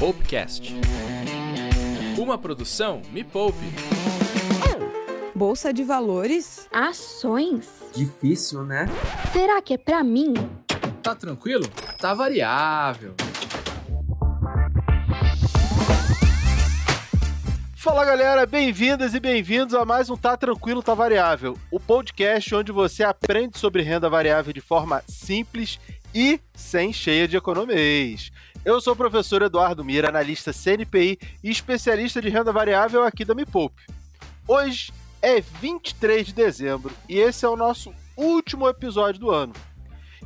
Poupecast. Uma produção Me Poupe. Bolsa de valores? Ações? Difícil, né? Será que é pra mim? Tá tranquilo? Tá variável. Fala galera, bem-vindas e bem-vindos a mais um Tá Tranquilo, Tá Variável, o podcast onde você aprende sobre renda variável de forma simples e sem cheia de economês. Eu sou o professor Eduardo Mira, analista CNPI e especialista de renda variável aqui da Me Poupe. Hoje é 23 de dezembro e esse é o nosso último episódio do ano.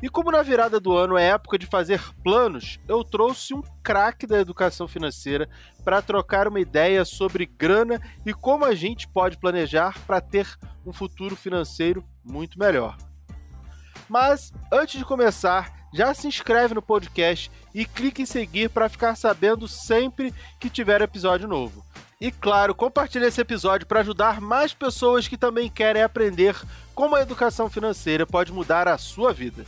E como na virada do ano é época de fazer planos, eu trouxe um craque da educação financeira para trocar uma ideia sobre grana e como a gente pode planejar para ter um futuro financeiro muito melhor. Mas antes de começar, já se inscreve no podcast e clique em seguir para ficar sabendo sempre que tiver episódio novo. E claro, compartilhe esse episódio para ajudar mais pessoas que também querem aprender como a educação financeira pode mudar a sua vida.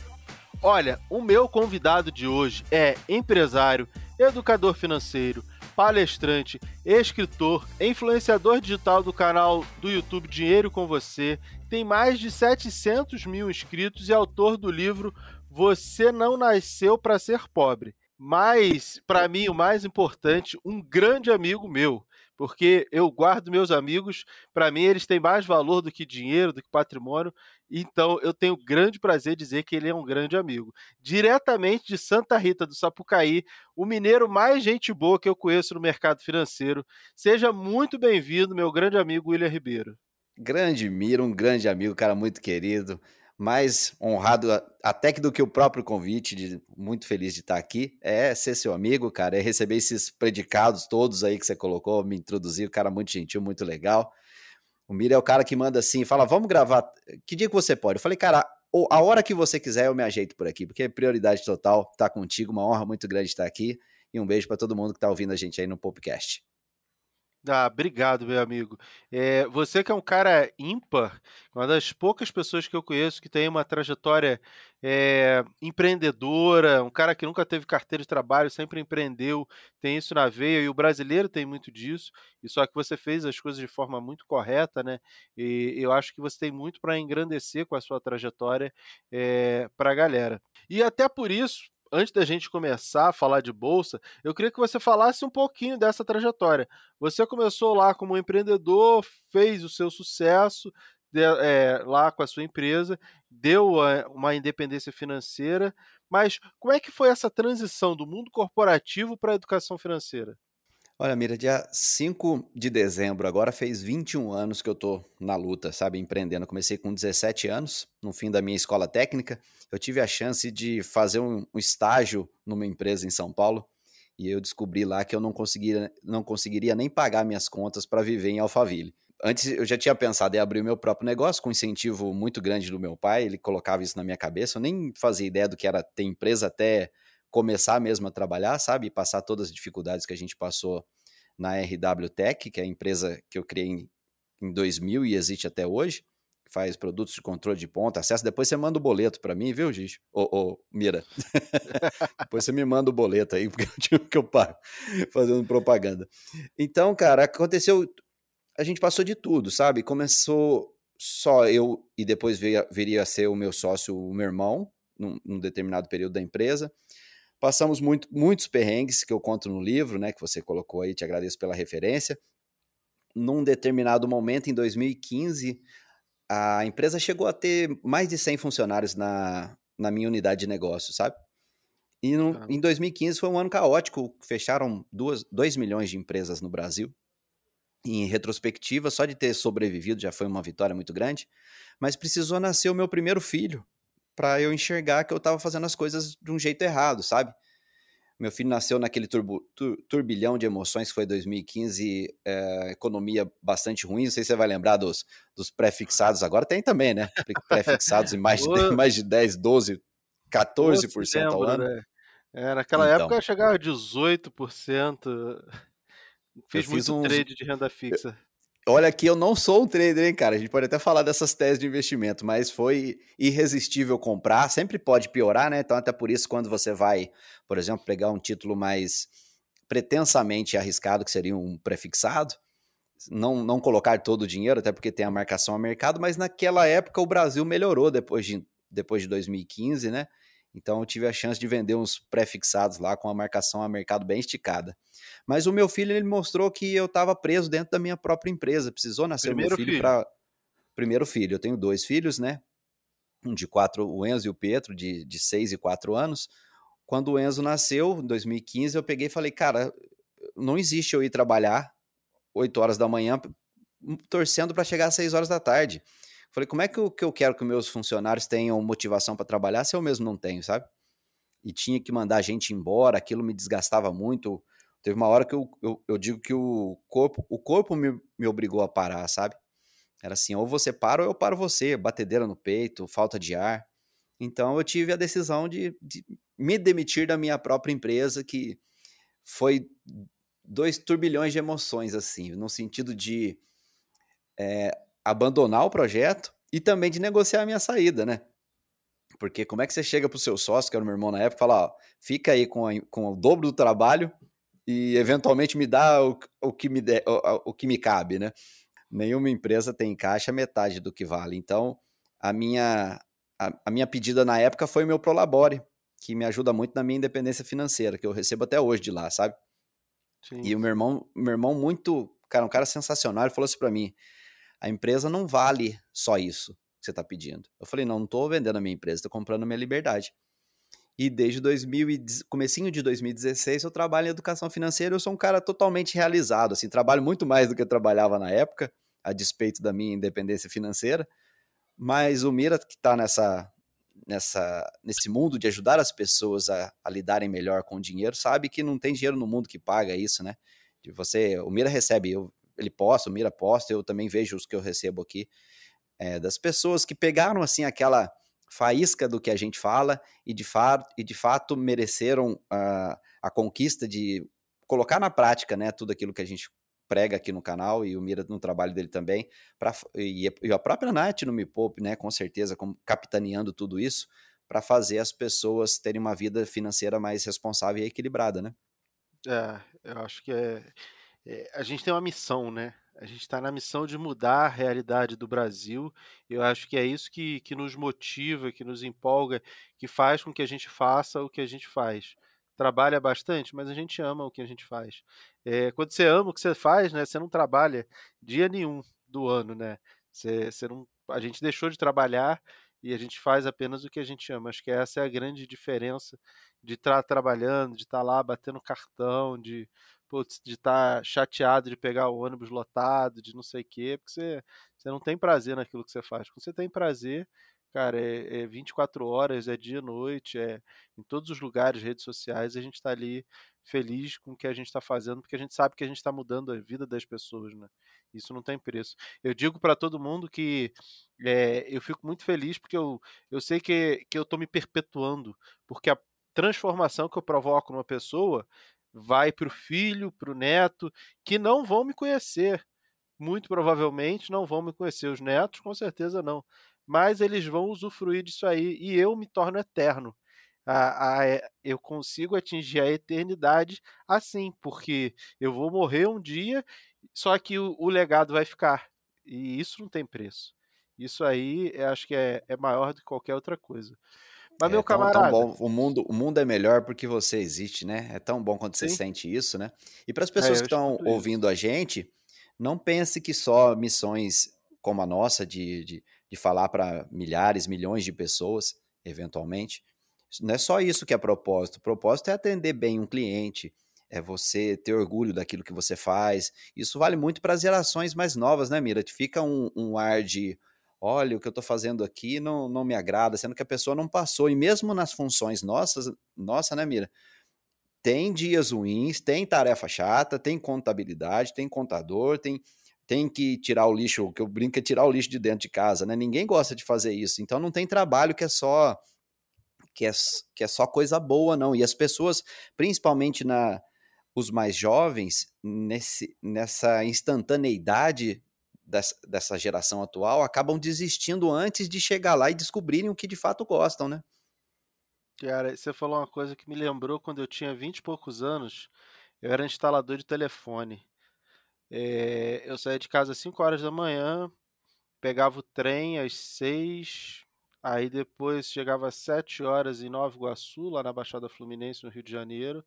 Olha, o meu convidado de hoje é empresário, educador financeiro, palestrante, escritor, influenciador digital do canal do YouTube Dinheiro com Você, tem mais de 700 mil inscritos e autor do livro Você Não Nasceu para Ser Pobre. Mas, para mim, o mais importante, um grande amigo meu porque eu guardo meus amigos, para mim eles têm mais valor do que dinheiro, do que patrimônio, então eu tenho grande prazer em dizer que ele é um grande amigo. Diretamente de Santa Rita do Sapucaí, o mineiro mais gente boa que eu conheço no mercado financeiro. Seja muito bem-vindo, meu grande amigo William Ribeiro. Grande Miro, um grande amigo, cara muito querido mais honrado até que do que o próprio convite, de, muito feliz de estar aqui, é ser seu amigo, cara, é receber esses predicados todos aí que você colocou, me introduzir, o cara muito gentil, muito legal. O Mira é o cara que manda assim, fala, vamos gravar, que dia que você pode? Eu falei, cara, a hora que você quiser eu me ajeito por aqui, porque é prioridade total tá contigo, uma honra muito grande estar aqui, e um beijo para todo mundo que está ouvindo a gente aí no podcast. Ah, obrigado, meu amigo. É, você que é um cara ímpar, uma das poucas pessoas que eu conheço que tem uma trajetória é, empreendedora, um cara que nunca teve carteira de trabalho, sempre empreendeu, tem isso na veia, e o brasileiro tem muito disso, e só que você fez as coisas de forma muito correta, né? E eu acho que você tem muito para engrandecer com a sua trajetória é, para a galera. E até por isso, antes da gente começar a falar de bolsa, eu queria que você falasse um pouquinho dessa trajetória. Você começou lá como empreendedor, fez o seu sucesso de, é, lá com a sua empresa, deu é, uma independência financeira, mas como é que foi essa transição do mundo corporativo para a educação financeira? Olha, Mira, dia 5 de dezembro, agora fez 21 anos que eu tô na luta, sabe, empreendendo. Eu comecei com 17 anos, no fim da minha escola técnica. Eu tive a chance de fazer um, um estágio numa empresa em São Paulo e eu descobri lá que eu não conseguiria, não conseguiria nem pagar minhas contas para viver em Alphaville. Antes eu já tinha pensado em abrir o meu próprio negócio com um incentivo muito grande do meu pai, ele colocava isso na minha cabeça. Eu nem fazia ideia do que era ter empresa até começar mesmo a trabalhar, sabe? E passar todas as dificuldades que a gente passou na RW Tech, que é a empresa que eu criei em, em 2000 e existe até hoje, faz produtos de controle de ponta, acesso. Depois você manda o boleto para mim, viu, Giz? Ô, ô, Mira. Depois você me manda o boleto aí, porque eu que eu pago fazendo propaganda. Então, cara, aconteceu. A gente passou de tudo, sabe? Começou só eu e depois viria, viria a ser o meu sócio, o meu irmão, num, num determinado período da empresa. Passamos muito, muitos perrengues que eu conto no livro, né, que você colocou aí, te agradeço pela referência. Num determinado momento, em 2015, a empresa chegou a ter mais de 100 funcionários na, na minha unidade de negócio, sabe? E no, em 2015 foi um ano caótico, fecharam 2 milhões de empresas no Brasil. em retrospectiva, só de ter sobrevivido já foi uma vitória muito grande, mas precisou nascer o meu primeiro filho para eu enxergar que eu estava fazendo as coisas de um jeito errado, sabe? Meu filho nasceu naquele turbo, tur, turbilhão de emoções que foi 2015, é, economia bastante ruim. Não sei se você vai lembrar dos, dos pré-fixados. Agora tem também, né? Pré-fixados em mais de, mais de 10, 12, 14% lembra, ao ano. Né? É, naquela então, época chegava a 18%. Fiz muito uns, trade de renda fixa. Olha que eu não sou um trader, hein, cara. A gente pode até falar dessas teses de investimento, mas foi irresistível comprar. Sempre pode piorar, né? Então, até por isso, quando você vai, por exemplo, pegar um título mais pretensamente arriscado, que seria um prefixado, não, não colocar todo o dinheiro, até porque tem a marcação a mercado, mas naquela época o Brasil melhorou depois de, depois de 2015, né? Então eu tive a chance de vender uns prefixados lá com a marcação a mercado bem esticada. Mas o meu filho ele mostrou que eu estava preso dentro da minha própria empresa. Precisou nascer Primeiro o meu filho, para primeiro filho. Eu tenho dois filhos, né? Um de quatro, o Enzo e o Pedro, de, de seis e quatro anos. Quando o Enzo nasceu, em 2015, eu peguei e falei, cara, não existe eu ir trabalhar 8 horas da manhã torcendo para chegar às 6 horas da tarde. Falei, como é que eu, que eu quero que meus funcionários tenham motivação para trabalhar se eu mesmo não tenho, sabe? E tinha que mandar a gente embora, aquilo me desgastava muito. Teve uma hora que eu, eu, eu digo que o corpo, o corpo me, me obrigou a parar, sabe? Era assim, ou você para ou eu paro você, batedeira no peito, falta de ar. Então eu tive a decisão de, de me demitir da minha própria empresa, que foi dois turbilhões de emoções, assim, no sentido de é, abandonar o projeto e também de negociar a minha saída, né? Porque como é que você chega pro seu sócio, que era o meu irmão na época, e fala, ó, fica aí com, a, com o dobro do trabalho e eventualmente me dá o, o, que, me de, o, o que me cabe, né? Nenhuma empresa tem em caixa metade do que vale. Então, a minha, a, a minha pedida na época foi o meu Prolabore, que me ajuda muito na minha independência financeira, que eu recebo até hoje de lá, sabe? Sim. E o meu irmão, meu irmão muito, cara, um cara sensacional, ele falou assim para mim: a empresa não vale só isso que você está pedindo. Eu falei, não, não estou vendendo a minha empresa, estou comprando a minha liberdade. E desde 2000 e, comecinho de 2016 eu trabalho em educação financeira, eu sou um cara totalmente realizado, assim, trabalho muito mais do que eu trabalhava na época, a despeito da minha independência financeira. Mas o Mira que está nessa nessa nesse mundo de ajudar as pessoas a, a, lidarem melhor com o dinheiro, sabe que não tem dinheiro no mundo que paga isso, né? De você, o Mira recebe, eu ele posta, o Mira posta, eu também vejo os que eu recebo aqui, é, das pessoas que pegaram assim aquela faísca do que a gente fala e de, e de fato mereceram a, a conquista de colocar na prática né, tudo aquilo que a gente prega aqui no canal e o Mira no trabalho dele também, pra, e, e a própria Nath no Me Poupe, né, com certeza, capitaneando tudo isso, para fazer as pessoas terem uma vida financeira mais responsável e equilibrada, né? É, eu acho que é, é, a gente tem uma missão, né? A gente está na missão de mudar a realidade do Brasil. Eu acho que é isso que, que nos motiva, que nos empolga, que faz com que a gente faça o que a gente faz. Trabalha bastante, mas a gente ama o que a gente faz. É, quando você ama o que você faz, né? Você não trabalha dia nenhum do ano, né? Você, você não, a gente deixou de trabalhar e a gente faz apenas o que a gente ama. Acho que essa é a grande diferença de estar trabalhando, de estar lá batendo cartão, de putz, de estar tá chateado de pegar o ônibus lotado, de não sei o quê, porque você, você não tem prazer naquilo que você faz. Quando você tem prazer, cara, é, é 24 horas, é dia e noite, é em todos os lugares, redes sociais, a gente está ali feliz com o que a gente está fazendo, porque a gente sabe que a gente está mudando a vida das pessoas, né? Isso não tem preço. Eu digo para todo mundo que é, eu fico muito feliz porque eu, eu sei que, que eu estou me perpetuando, porque a transformação que eu provoco numa pessoa vai para o filho, para o neto, que não vão me conhecer. Muito provavelmente não vão me conhecer. Os netos, com certeza não. Mas eles vão usufruir disso aí e eu me torno eterno. A, a, é, eu consigo atingir a eternidade assim, porque eu vou morrer um dia, só que o, o legado vai ficar. E isso não tem preço. Isso aí acho que é, é maior do que qualquer outra coisa. Mas, é, meu camarada. Tão, bom. O, mundo, o mundo é melhor porque você existe, né? É tão bom quando Sim. você sente isso, né? E para as é, pessoas é, que estão ouvindo a gente, não pense que só missões como a nossa, de, de, de falar para milhares, milhões de pessoas, eventualmente, não é só isso que é propósito. O propósito é atender bem um cliente, é você ter orgulho daquilo que você faz. Isso vale muito para as gerações mais novas, né, Mira? Fica um, um ar de olha, o que eu estou fazendo aqui não, não me agrada, sendo que a pessoa não passou. E mesmo nas funções nossas, nossa, né, Mira? Tem dias ruins, tem tarefa chata, tem contabilidade, tem contador, tem, tem que tirar o lixo, o que eu brinco é tirar o lixo de dentro de casa, né? Ninguém gosta de fazer isso. Então não tem trabalho que é só que é, que é só coisa boa, não. E as pessoas, principalmente na os mais jovens, nesse, nessa instantaneidade dessa, dessa geração atual acabam desistindo antes de chegar lá e descobrirem o que de fato gostam, né? Cara, você falou uma coisa que me lembrou quando eu tinha vinte e poucos anos. Eu era instalador de telefone. É, eu saía de casa às 5 horas da manhã, pegava o trem às 6, aí depois chegava às 7 horas em Nova Iguaçu, lá na Baixada Fluminense, no Rio de Janeiro,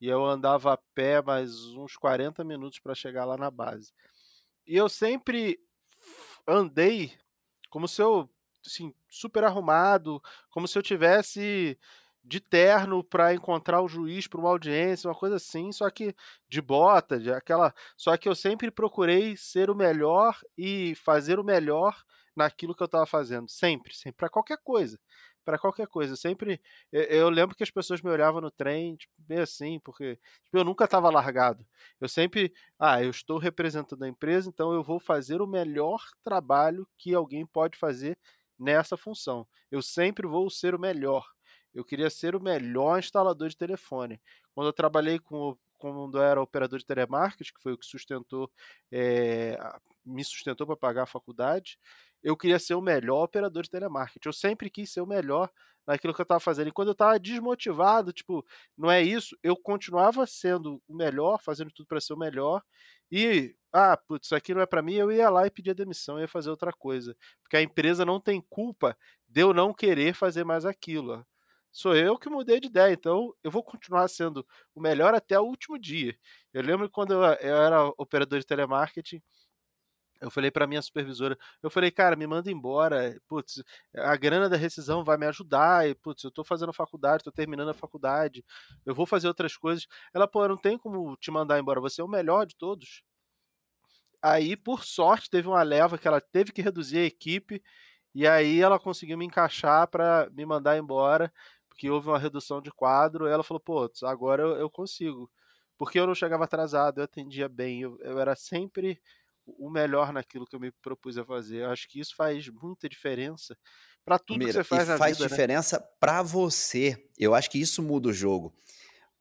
e eu andava a pé mais uns 40 minutos para chegar lá na base. E eu sempre andei como se eu, assim, super arrumado, como se eu tivesse de terno para encontrar o juiz para uma audiência, uma coisa assim, só que de bota, de aquela, só que eu sempre procurei ser o melhor e fazer o melhor naquilo que eu estava fazendo, sempre, sempre para qualquer coisa, para qualquer coisa, sempre eu, eu, lembro que as pessoas me olhavam no trem, tipo, bem assim, porque tipo, eu nunca estava largado. Eu sempre, ah, eu estou representando a empresa, então eu vou fazer o melhor trabalho que alguém pode fazer nessa função. Eu sempre vou ser o melhor eu queria ser o melhor instalador de telefone. Quando eu trabalhei com quando era operador de telemarketing, que foi o que sustentou, é, me sustentou para pagar a faculdade, eu queria ser o melhor operador de telemarketing. Eu sempre quis ser o melhor naquilo que eu estava fazendo. E quando eu estava desmotivado, tipo, não é isso, eu continuava sendo o melhor, fazendo tudo para ser o melhor. E, ah, putz, isso aqui não é para mim, eu ia lá e pedia demissão, ia fazer outra coisa. Porque a empresa não tem culpa de eu não querer fazer mais aquilo sou eu que mudei de ideia, então eu vou continuar sendo o melhor até o último dia. Eu lembro quando eu, era operador de telemarketing, eu falei para minha supervisora, eu falei, cara, me manda embora, putz, a grana da rescisão vai me ajudar, e, putz, eu tô fazendo faculdade, tô terminando a faculdade, eu vou fazer outras coisas. Ela, pô, não tem como te mandar embora, você é o melhor de todos. Aí, por sorte, teve uma leva que ela teve que reduzir a equipe, e aí ela conseguiu me encaixar para me mandar embora que houve uma redução de quadro, ela falou, pô, agora eu, eu consigo. Porque eu não chegava atrasado, eu atendia bem, eu, eu era sempre o melhor naquilo que eu me propus a fazer. Eu acho que isso faz muita diferença para tudo Mira, que você faz na faz vida. Faz né? diferença né? para você. Eu acho que isso muda o jogo.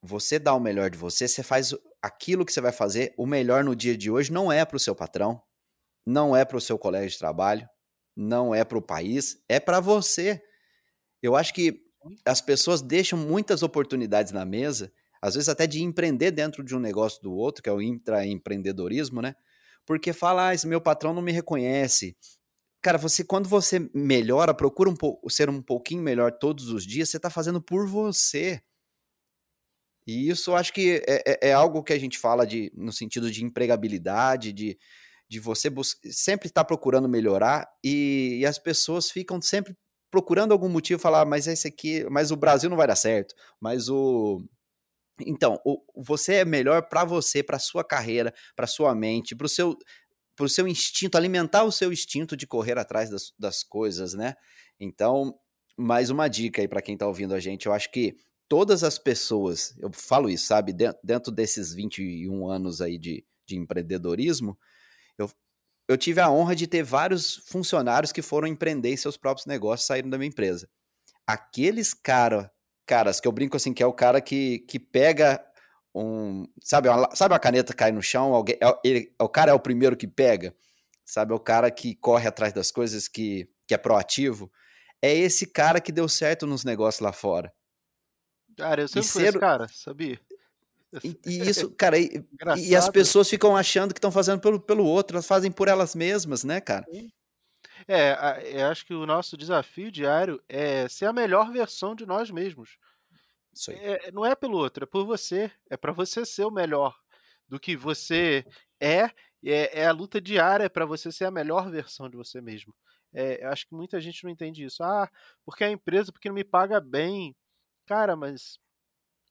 Você dá o melhor de você, você faz aquilo que você vai fazer, o melhor no dia de hoje não é para o seu patrão, não é para o seu colega de trabalho, não é para o país, é para você. Eu acho que as pessoas deixam muitas oportunidades na mesa, às vezes até de empreender dentro de um negócio do outro, que é o intraempreendedorismo, né? Porque fala, ah, esse meu patrão não me reconhece. Cara, você quando você melhora, procura um ser um pouquinho melhor todos os dias, você está fazendo por você. E isso eu acho que é, é, é, algo que a gente fala de, no sentido de empregabilidade, de, de você sempre estar tá procurando melhorar, e, e as pessoas ficam sempre procurando algum motivo falar, ah, mas esse aqui, mas o Brasil não vai dar certo, mas o então, o, você é melhor para você, para sua carreira, para sua mente, para o seu pro seu instinto, alimentar o seu instinto de correr atrás das, das coisas, né? Então, mais uma dica aí para quem tá ouvindo a gente, eu acho que todas as pessoas, eu falo isso, sabe, dentro desses 21 anos aí de, de empreendedorismo, eu, eu tive a honra de ter vários funcionários que foram empreender seus próprios negócios saíram da minha empresa. Aqueles cara, caras que eu brinco assim, que é o cara que, que pega um. Sabe, uma, sabe uma caneta cai no chão, alguém, é, ele, o cara é o primeiro que pega, sabe? É o cara que corre atrás das coisas, que, que é proativo. É esse cara que deu certo nos negócios lá fora. Cara, eu sempre e fui ser... esse cara, sabia? E, e isso, cara, e, e, as pessoas ficam achando que estão fazendo pelo, pelo outro, elas fazem por elas mesmas, né, cara? É, eu acho que o nosso desafio diário é ser a melhor versão de nós mesmos. É, não é pelo outro, é por você. É para você ser o melhor do que você é. É, é a luta diária para você ser a melhor versão de você mesmo. É, acho que muita gente não entende isso. Ah, porque a empresa, porque não me paga bem. Cara, mas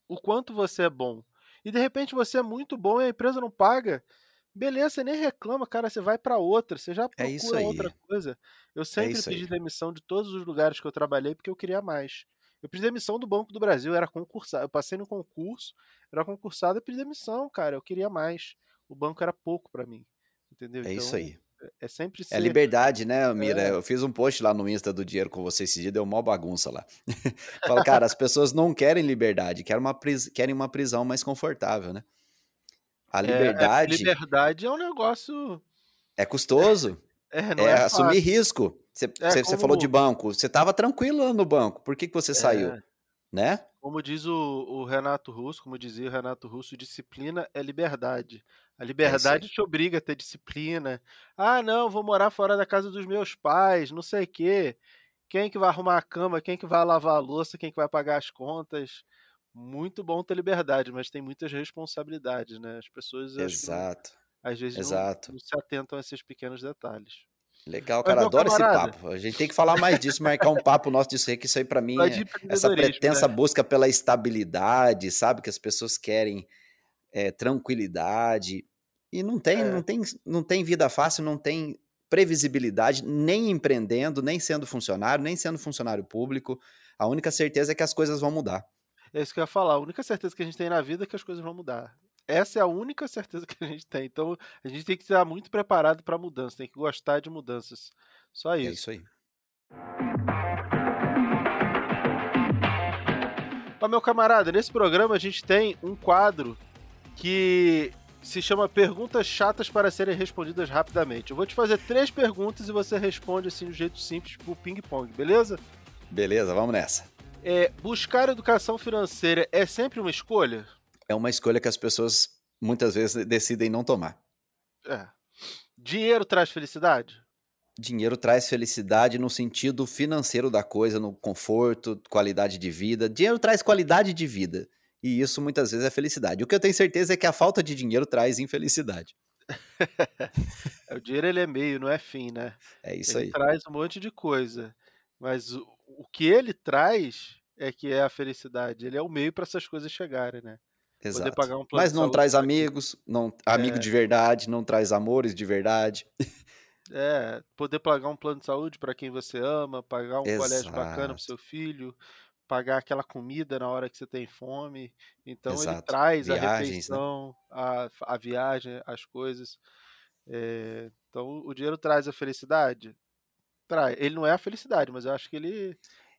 o quanto você é bom e de repente você é muito bom e a empresa não paga, beleza, você nem reclama, cara, você vai para outra, você já é procura é outra coisa. Eu é sempre é pedi aí. demissão de todos os lugares que eu trabalhei porque eu queria mais. Eu pedi demissão do Banco do Brasil, era concursado, eu passei no concurso, era concursado, eu pedi demissão, cara, eu queria mais. O banco era pouco para mim, entendeu? É então, isso aí. É sempre ser... É liberdade, né, Mira? É. Eu fiz um post lá no Insta do Dinheiro com você esse dia, deu uma bagunça lá. Fala, cara, as pessoas não querem liberdade, querem uma, pris... querem uma prisão mais confortável, né? A liberdade. É, a liberdade é um negócio. É custoso. É, é, é assumir risco. Você, é, como... falou de banco. Você estava tranquilo no banco. Por que, que você saiu? É. Né? Como diz o, o Renato Russo, como dizia o Renato Russo, disciplina é liberdade. A liberdade te obriga a ter disciplina. Ah, não, vou morar fora da casa dos meus pais, não sei o quê. Quem que vai arrumar a cama, quem que vai lavar a louça, quem que vai pagar as contas. Muito bom ter liberdade, mas tem muitas responsabilidades, né? As pessoas não- Exato. às vezes não, Exato. não se atentam a esses pequenos detalhes. Legal, Mas, cara, meu adoro camarada- esse papo. A gente tem que falar mais disso, marcar um papo nosso disso aí, que isso aí pra mim é essa pretensa né? busca pela estabilidade, sabe? Que as pessoas querem é, tranquilidade. E não tem, É. não tem, não tem vida fácil, não tem previsibilidade, nem empreendendo, nem sendo funcionário, nem sendo funcionário público. A única certeza é que as coisas vão mudar. É isso que eu ia falar. A única certeza que a gente tem na vida é que as coisas vão mudar. Essa é a única certeza que a gente tem. Então, a gente tem que estar muito preparado para mudança, tem que gostar de mudanças. Só É isso. isso aí. Mas, meu camarada, nesse programa a gente tem um quadro que se chama Perguntas Chatas para Serem Respondidas Rapidamente. Eu vou te fazer três perguntas e você responde assim do jeito simples, tipo ping-pong, beleza? Beleza, vamos nessa. É, buscar educação financeira é sempre uma escolha? É uma escolha que as pessoas muitas vezes decidem não tomar. É. Dinheiro traz felicidade? Dinheiro traz felicidade no sentido financeiro da coisa, no conforto, qualidade de vida. Dinheiro traz qualidade de vida. E isso muitas vezes é felicidade. O que eu tenho certeza é que a falta de dinheiro traz infelicidade. É, o dinheiro ele é meio, não é fim, né? É isso ele aí. traz um monte de coisa. Mas o, que ele traz é que é a felicidade. Ele é o meio para essas coisas chegarem, né? Exato. um Mas não traz amigos, não amigo É. de verdade, não traz amores de verdade. É, poder pagar um plano de saúde para quem você ama, pagar um colégio bacana Exato. para seu filho, pagar aquela comida na hora que você tem fome. Então ele Exato. traz a Viagens, né? refeição, a, a viagem, as coisas. É, então o dinheiro traz a felicidade? Traz. Ele não é a felicidade, mas eu acho que ele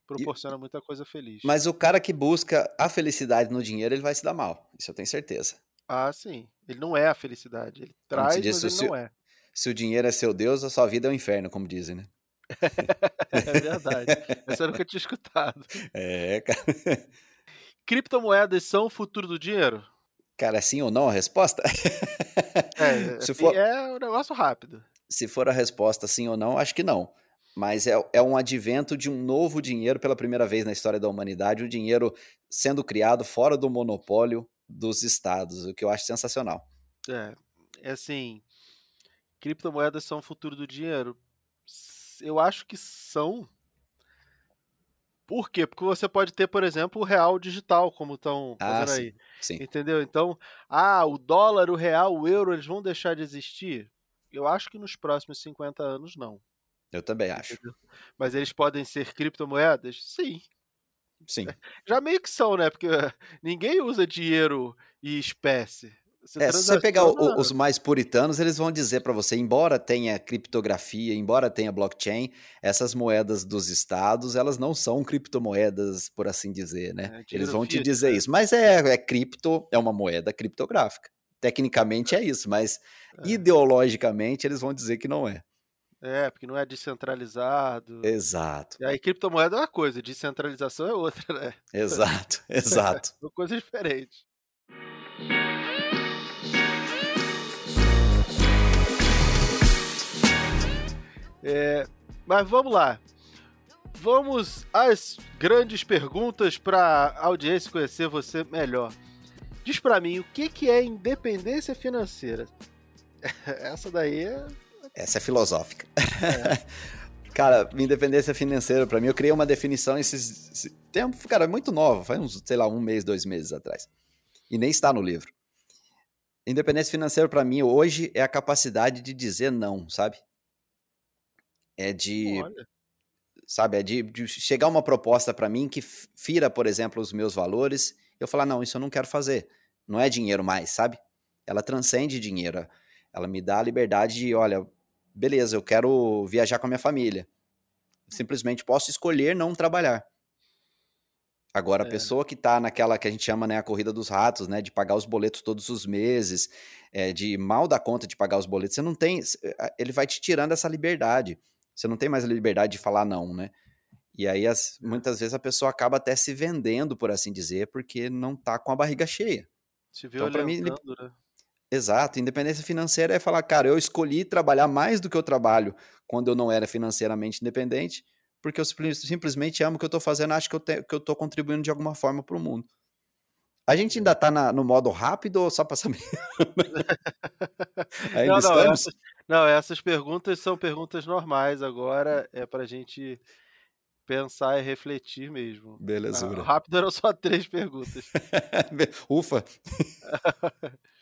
proporciona muita coisa feliz. Mas o cara que busca a felicidade no dinheiro, ele vai se dar mal. Isso eu tenho certeza. Ah, sim. Ele não é a felicidade. Ele traz, diz, mas ele não é. Se o dinheiro é seu Deus, a sua vida é um inferno, como dizem, né? É verdade. Essa eu nunca tinha escutado. É, cara. Criptomoedas são o futuro do dinheiro? Cara, sim ou não a resposta? É, Se assim, for- é um negócio rápido. Se for a resposta sim ou não, acho que não. Mas é, é um advento de um novo dinheiro pela primeira vez na história da humanidade, um dinheiro sendo criado fora do monopólio dos estados, o que eu acho sensacional. É, é assim, criptomoedas são o futuro do dinheiro? Eu acho que são. Por quê? Porque você pode ter, por exemplo, o real digital, como estão Ah, fazendo sim, aí. sim. Entendeu? Então, ah, o dólar, o real, o euro, eles vão deixar de existir? Eu acho que nos próximos 50 anos não. Eu também acho. Mas eles podem ser criptomoedas? Sim. Sim. Já meio que são, né? Porque ninguém usa dinheiro e espécie. Você É, se você pegar o- os mais puritanos, eles vão dizer para você, embora tenha criptografia, embora tenha blockchain, essas moedas dos estados, elas não são criptomoedas, por assim dizer, né? É, eles vão te dizer né? isso. Mas é, é cripto, é uma moeda criptográfica. Tecnicamente é isso, mas É. ideologicamente eles vão dizer que não é. É, porque não é descentralizado. Exato, E aí, criptomoeda é uma coisa, descentralização é outra, né? exato, exato. São coisas diferentes. É, mas vamos lá. Vamos às grandes perguntas para a audiência conhecer você melhor. Diz pra mim, o que, que é independência financeira? Essa daí é. Essa é filosófica. cara, independência financeira, pra mim, eu criei uma definição esses esse tempo, cara, muito nova, faz uns, sei lá, um mês, dois meses atrás. E nem está no livro. Independência financeira, pra mim, hoje é a capacidade de dizer não, sabe? É de, Olha, sabe, é de, de chegar uma proposta pra mim que fira, por exemplo, os meus valores, eu falar, não, isso eu não quero fazer. Não é dinheiro mais, sabe? Ela transcende dinheiro. Ela me dá a liberdade de, olha, beleza, eu quero viajar com a minha família. Simplesmente posso escolher não trabalhar. Agora, a É. pessoa que tá naquela que a gente chama, né, a corrida dos ratos, né, de pagar os boletos todos os meses, é, de mal dar conta de pagar os boletos, você não tem, ele vai te tirando essa liberdade. Você não tem mais a liberdade de falar não, né? E aí, as, muitas vezes, a pessoa acaba até se vendendo, por assim dizer, porque não está com a barriga cheia. Se então, mim, né? Exato, independência financeira é falar, cara, eu escolhi trabalhar mais do que eu trabalho quando eu não era financeiramente independente, porque eu simplesmente amo o que eu estou fazendo, acho que eu, te, que eu estou contribuindo de alguma forma para o mundo. A gente ainda está no modo rápido ou só para saber? ainda não, não, estamos? Essas, não, essas perguntas são perguntas normais agora, é para a gente pensar e refletir mesmo. Belezura. Ah, rápido eram só três perguntas. Ufa!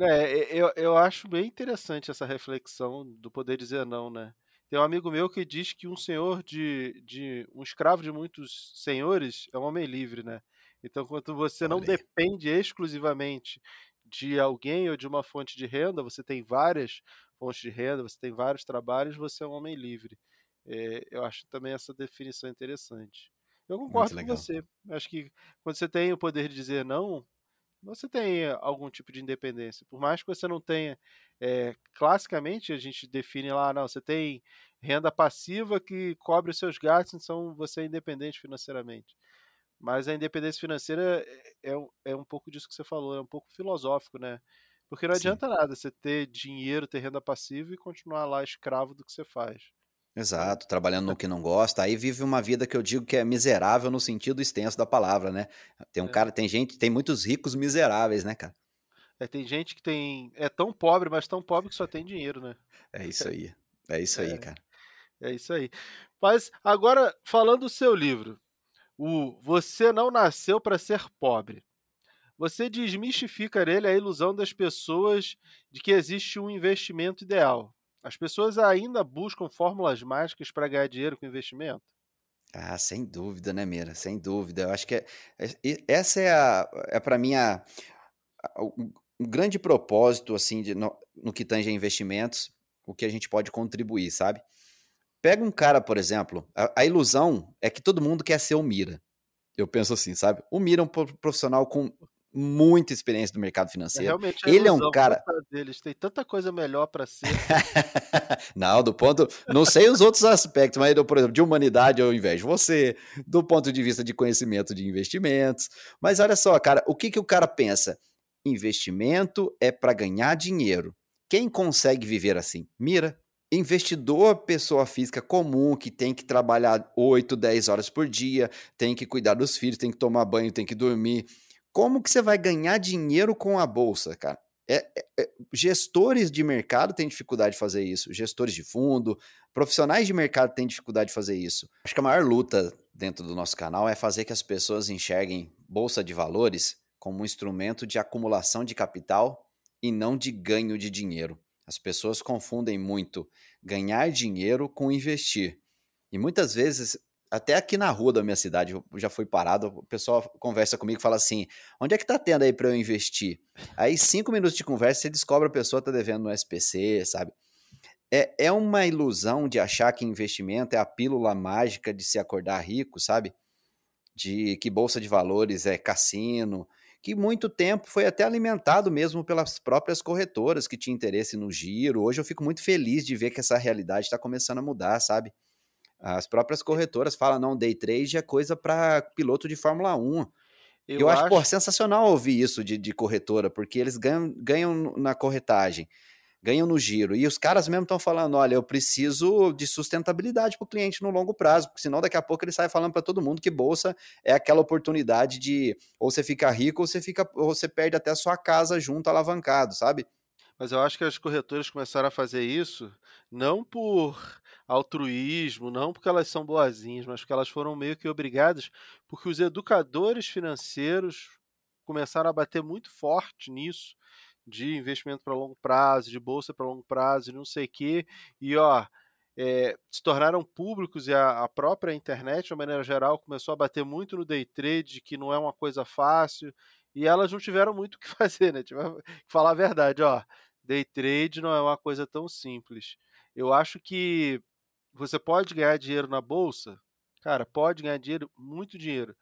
É, eu, eu acho bem interessante essa reflexão do poder dizer não, né? Tem um amigo meu que diz que um senhor de, de um escravo de muitos senhores é um homem livre, né? Então, quando você não depende exclusivamente de alguém ou de uma fonte de renda, você tem várias fontes de renda, você tem vários trabalhos, você é um homem livre. É, eu acho também essa definição interessante. Eu concordo com você. Acho que quando você tem o poder de dizer não, você tem algum tipo de independência. Por mais que você não tenha. É, classicamente, a gente define lá, não, você tem renda passiva que cobre os seus gastos, então você é independente financeiramente. Mas a independência financeira é, é, é um pouco disso que você falou, é um pouco filosófico, né? Porque não Sim. adianta nada você ter dinheiro, ter renda passiva e continuar lá escravo do que você faz. Exato, trabalhando no que não gosta, aí vive uma vida que eu digo que é miserável no sentido extenso da palavra, né? Tem um é. cara, tem gente, tem muitos ricos miseráveis, né, cara? É, tem gente que tem é tão pobre, mas tão pobre que só tem dinheiro, né? É isso aí. É isso aí, é, cara. É isso aí. Mas agora falando do seu livro, o Você não nasceu para ser pobre. Você desmistifica nele a ilusão das pessoas de que existe um investimento ideal. As pessoas ainda buscam fórmulas mágicas para ganhar dinheiro com investimento? Ah, sem dúvida, né, Mira? Sem dúvida. Eu acho que é, é, essa é, é para mim a, a, um grande propósito assim de, no, no que tange a investimentos, o que a gente pode contribuir, sabe? Pega um cara, por exemplo, a, a ilusão é que todo mundo quer ser o Mira. Eu penso assim, sabe? O Mira é um profissional com muita experiência do mercado é, financeiro. É, é ele é um cara. Deles. Tem tanta coisa melhor para ser. não, do ponto. Não sei os outros aspectos, mas, por exemplo, de humanidade eu invejo você, do ponto de vista de conhecimento de investimentos. Mas olha só, cara, o que, que o cara pensa? Investimento é para ganhar dinheiro. Quem consegue viver assim? Mira. Investidor, pessoa física comum, que tem que trabalhar 8, 10 horas por dia, tem que cuidar dos filhos, tem que tomar banho, tem que dormir como que você vai ganhar dinheiro com a bolsa, cara? É, é, é, gestores de mercado têm dificuldade de fazer isso, gestores de fundo, profissionais de mercado têm dificuldade de fazer isso. Acho que a maior luta dentro do nosso canal é fazer que as pessoas enxerguem bolsa de valores como um instrumento de acumulação de capital e não de ganho de dinheiro. As pessoas confundem muito ganhar dinheiro com investir. E muitas vezes até aqui na rua da minha cidade, já fui parado, o pessoal conversa comigo e fala assim: onde é que tá tendo aí para eu investir? Aí, cinco minutos de conversa, você descobre a pessoa tá devendo no SPC, sabe? É, é uma ilusão de achar que investimento é a pílula mágica de se acordar rico, sabe? De que bolsa de valores é cassino, que muito tempo foi até alimentado mesmo pelas próprias corretoras que tinham interesse no giro. Hoje eu fico muito feliz de ver que essa realidade está começando a mudar, sabe? As próprias corretoras falam, não, day trade é coisa para piloto de Fórmula 1. Eu, eu acho, acho pô, sensacional ouvir isso de, de corretora, porque eles ganham, ganham na corretagem, ganham no giro. E os caras mesmo estão falando: olha, eu preciso de sustentabilidade para o cliente no longo prazo, porque senão daqui a pouco ele sai falando para todo mundo que bolsa é aquela oportunidade de ou você fica rico ou você, fica, ou você perde até a sua casa junto alavancado, sabe? Mas eu acho que as corretoras começaram a fazer isso não por altruísmo, não porque elas são boazinhas, mas porque elas foram meio que obrigadas, porque os educadores financeiros começaram a bater muito forte nisso, de investimento para longo prazo, de bolsa para longo prazo, não sei o quê, e ó, é, se tornaram públicos e a, a, própria internet, de uma maneira geral, começou a bater muito no day trade, que não é uma coisa fácil, e elas não tiveram muito o que fazer, né? Tiveram que falar a verdade, ó, day trade não é uma coisa tão simples. Eu acho que você pode ganhar dinheiro na bolsa? Cara, pode ganhar dinheiro, muito dinheiro.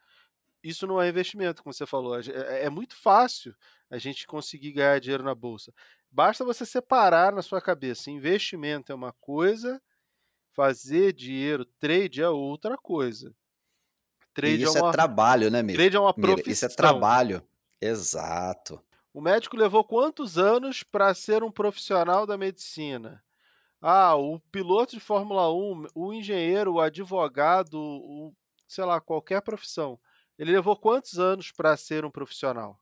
Isso não é investimento, como você falou. É, é muito fácil a gente conseguir ganhar dinheiro na bolsa. Basta você separar na sua cabeça: investimento é uma coisa, Fazer dinheiro, trade é outra coisa. Trade isso é, uma... é trabalho, né, Mira? Trade é uma profissão. Isso é trabalho. Exato. O médico levou quantos anos para ser um profissional da medicina? Ah, o piloto de Fórmula 1, o engenheiro, o advogado, o, sei lá, qualquer profissão. Ele levou quantos anos para ser um profissional?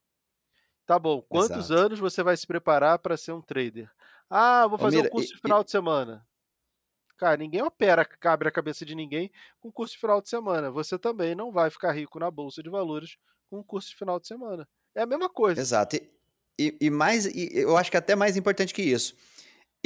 Tá bom, quantos Exato. anos você vai se preparar para ser um trader? Ah, vou fazer Ô, Mira, um curso de final e, de semana. Cara, ninguém opera, cabe a cabeça de ninguém com curso de final de semana. Você também não vai ficar rico na bolsa de valores com curso de final de semana. É a mesma coisa. Exato. E, e, e mais, e eu acho que até mais importante que isso.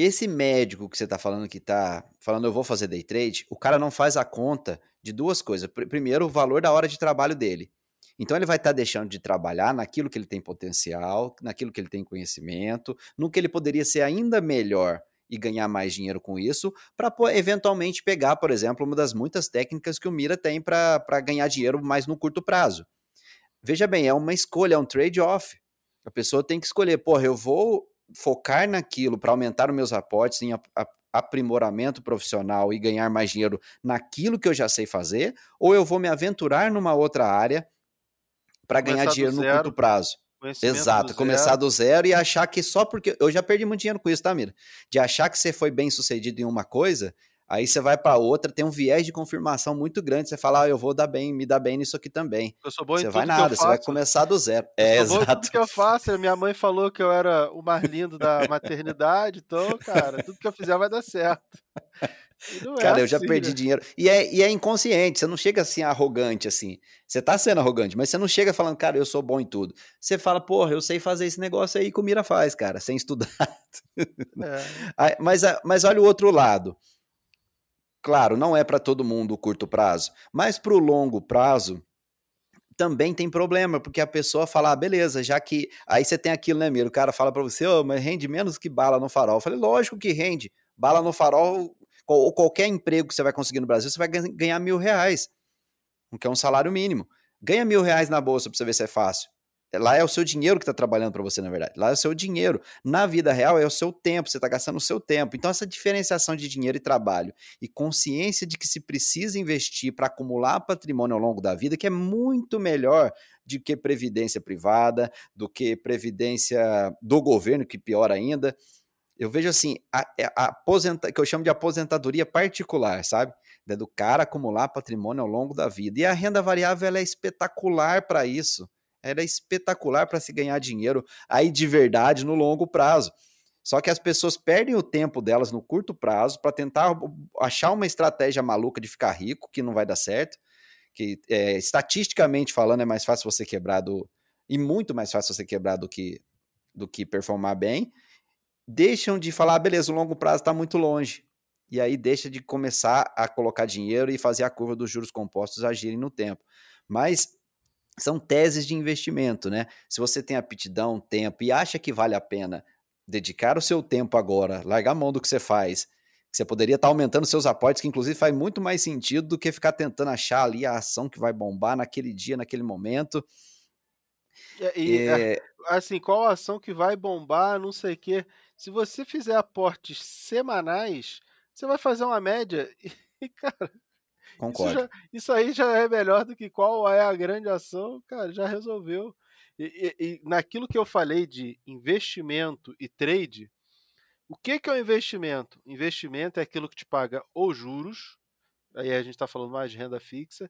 Esse médico que você está falando que está falando eu vou fazer day trade, o cara não faz a conta de duas coisas. Primeiro, o valor da hora de trabalho dele. Então ele vai estar tá deixando de trabalhar naquilo que ele tem potencial, naquilo que ele tem conhecimento, no que ele poderia ser ainda melhor e ganhar mais dinheiro com isso, para eventualmente pegar, por exemplo, uma das muitas técnicas que o Mira tem para ganhar dinheiro mais no curto prazo. Veja bem, é uma escolha, é um trade-off. A pessoa tem que escolher, porra, eu vou focar naquilo para aumentar os meus aportes em aprimoramento profissional e ganhar mais dinheiro naquilo que eu já sei fazer, ou eu vou me aventurar numa outra área para ganhar dinheiro no curto prazo. Exato, do começar do zero e achar que só porque. Eu já perdi muito dinheiro com isso, tá, Mira? De achar que você foi bem sucedido em uma coisa, aí você vai para outra, tem um viés de confirmação muito grande. Você fala, ah, eu vou dar bem, me dar bem nisso aqui também. Eu sou bom em Você vai nada, você vai começar do zero. É, eu sou exato. Bom tudo que eu faço, minha mãe falou que eu era o mais lindo da maternidade, então, cara, tudo que eu fizer vai dar certo. É Cara, é eu já assim, perdi né? dinheiro. E é, e é inconsciente, você não chega assim arrogante assim. Você tá sendo arrogante, mas você não chega falando, cara, eu sou bom em tudo. Você fala, porra, eu sei fazer esse negócio aí que o Mira faz, cara, sem estudar. É. mas, mas olha o outro lado. Claro, não é para todo mundo o curto prazo, mas para o longo prazo também tem problema, porque a pessoa fala, ah, beleza, já que. Aí você tem aquilo, né, Mira? O cara fala para você, oh, mas rende menos que bala no farol. Eu falei, lógico que rende. Bala no farol ou qualquer emprego que você vai conseguir no Brasil, você vai ganhar mil reais, que é um salário mínimo. Ganha mil reais na bolsa para você ver se é fácil. Lá é o seu dinheiro que está trabalhando para você, na verdade. Lá é o seu dinheiro. Na vida real é o seu tempo, você está gastando o seu tempo. Então, essa diferenciação de dinheiro e trabalho e consciência de que se precisa investir para acumular patrimônio ao longo da vida, que é muito melhor do que previdência privada, do que previdência do governo, que pior ainda. Eu vejo assim, a, é, a aposenta, que eu chamo de aposentadoria particular, sabe? do cara acumular patrimônio ao longo da vida. E a renda variável é espetacular para isso. Ela é espetacular para se ganhar dinheiro aí de verdade no longo prazo. Só que as pessoas perdem o tempo delas no curto prazo para tentar achar uma estratégia maluca de ficar rico, que não vai dar certo. Que é, estatisticamente falando é mais fácil você quebrar do. E muito mais fácil você quebrar do que, do que performar bem deixam de falar, ah, beleza, o longo prazo está muito longe. E aí deixa de começar a colocar dinheiro e fazer a curva dos juros compostos agirem no tempo. Mas são teses de investimento, né? Se você tem aptidão, tempo e acha que vale a pena dedicar o seu tempo agora, largar a mão do que você faz, você poderia estar tá aumentando seus aportes, que inclusive faz muito mais sentido do que ficar tentando achar ali a ação que vai bombar naquele dia, naquele momento. E, e é... assim, qual ação que vai bombar, não sei o quê. Se você fizer aportes semanais, você vai fazer uma média e, cara. Concordo. Isso, já, isso aí já é melhor do que qual é a grande ação, cara, já resolveu. E, e, e, naquilo que eu falei de investimento e trade, o que, que é o investimento? Investimento é aquilo que te paga ou juros, aí a gente está falando mais de renda fixa,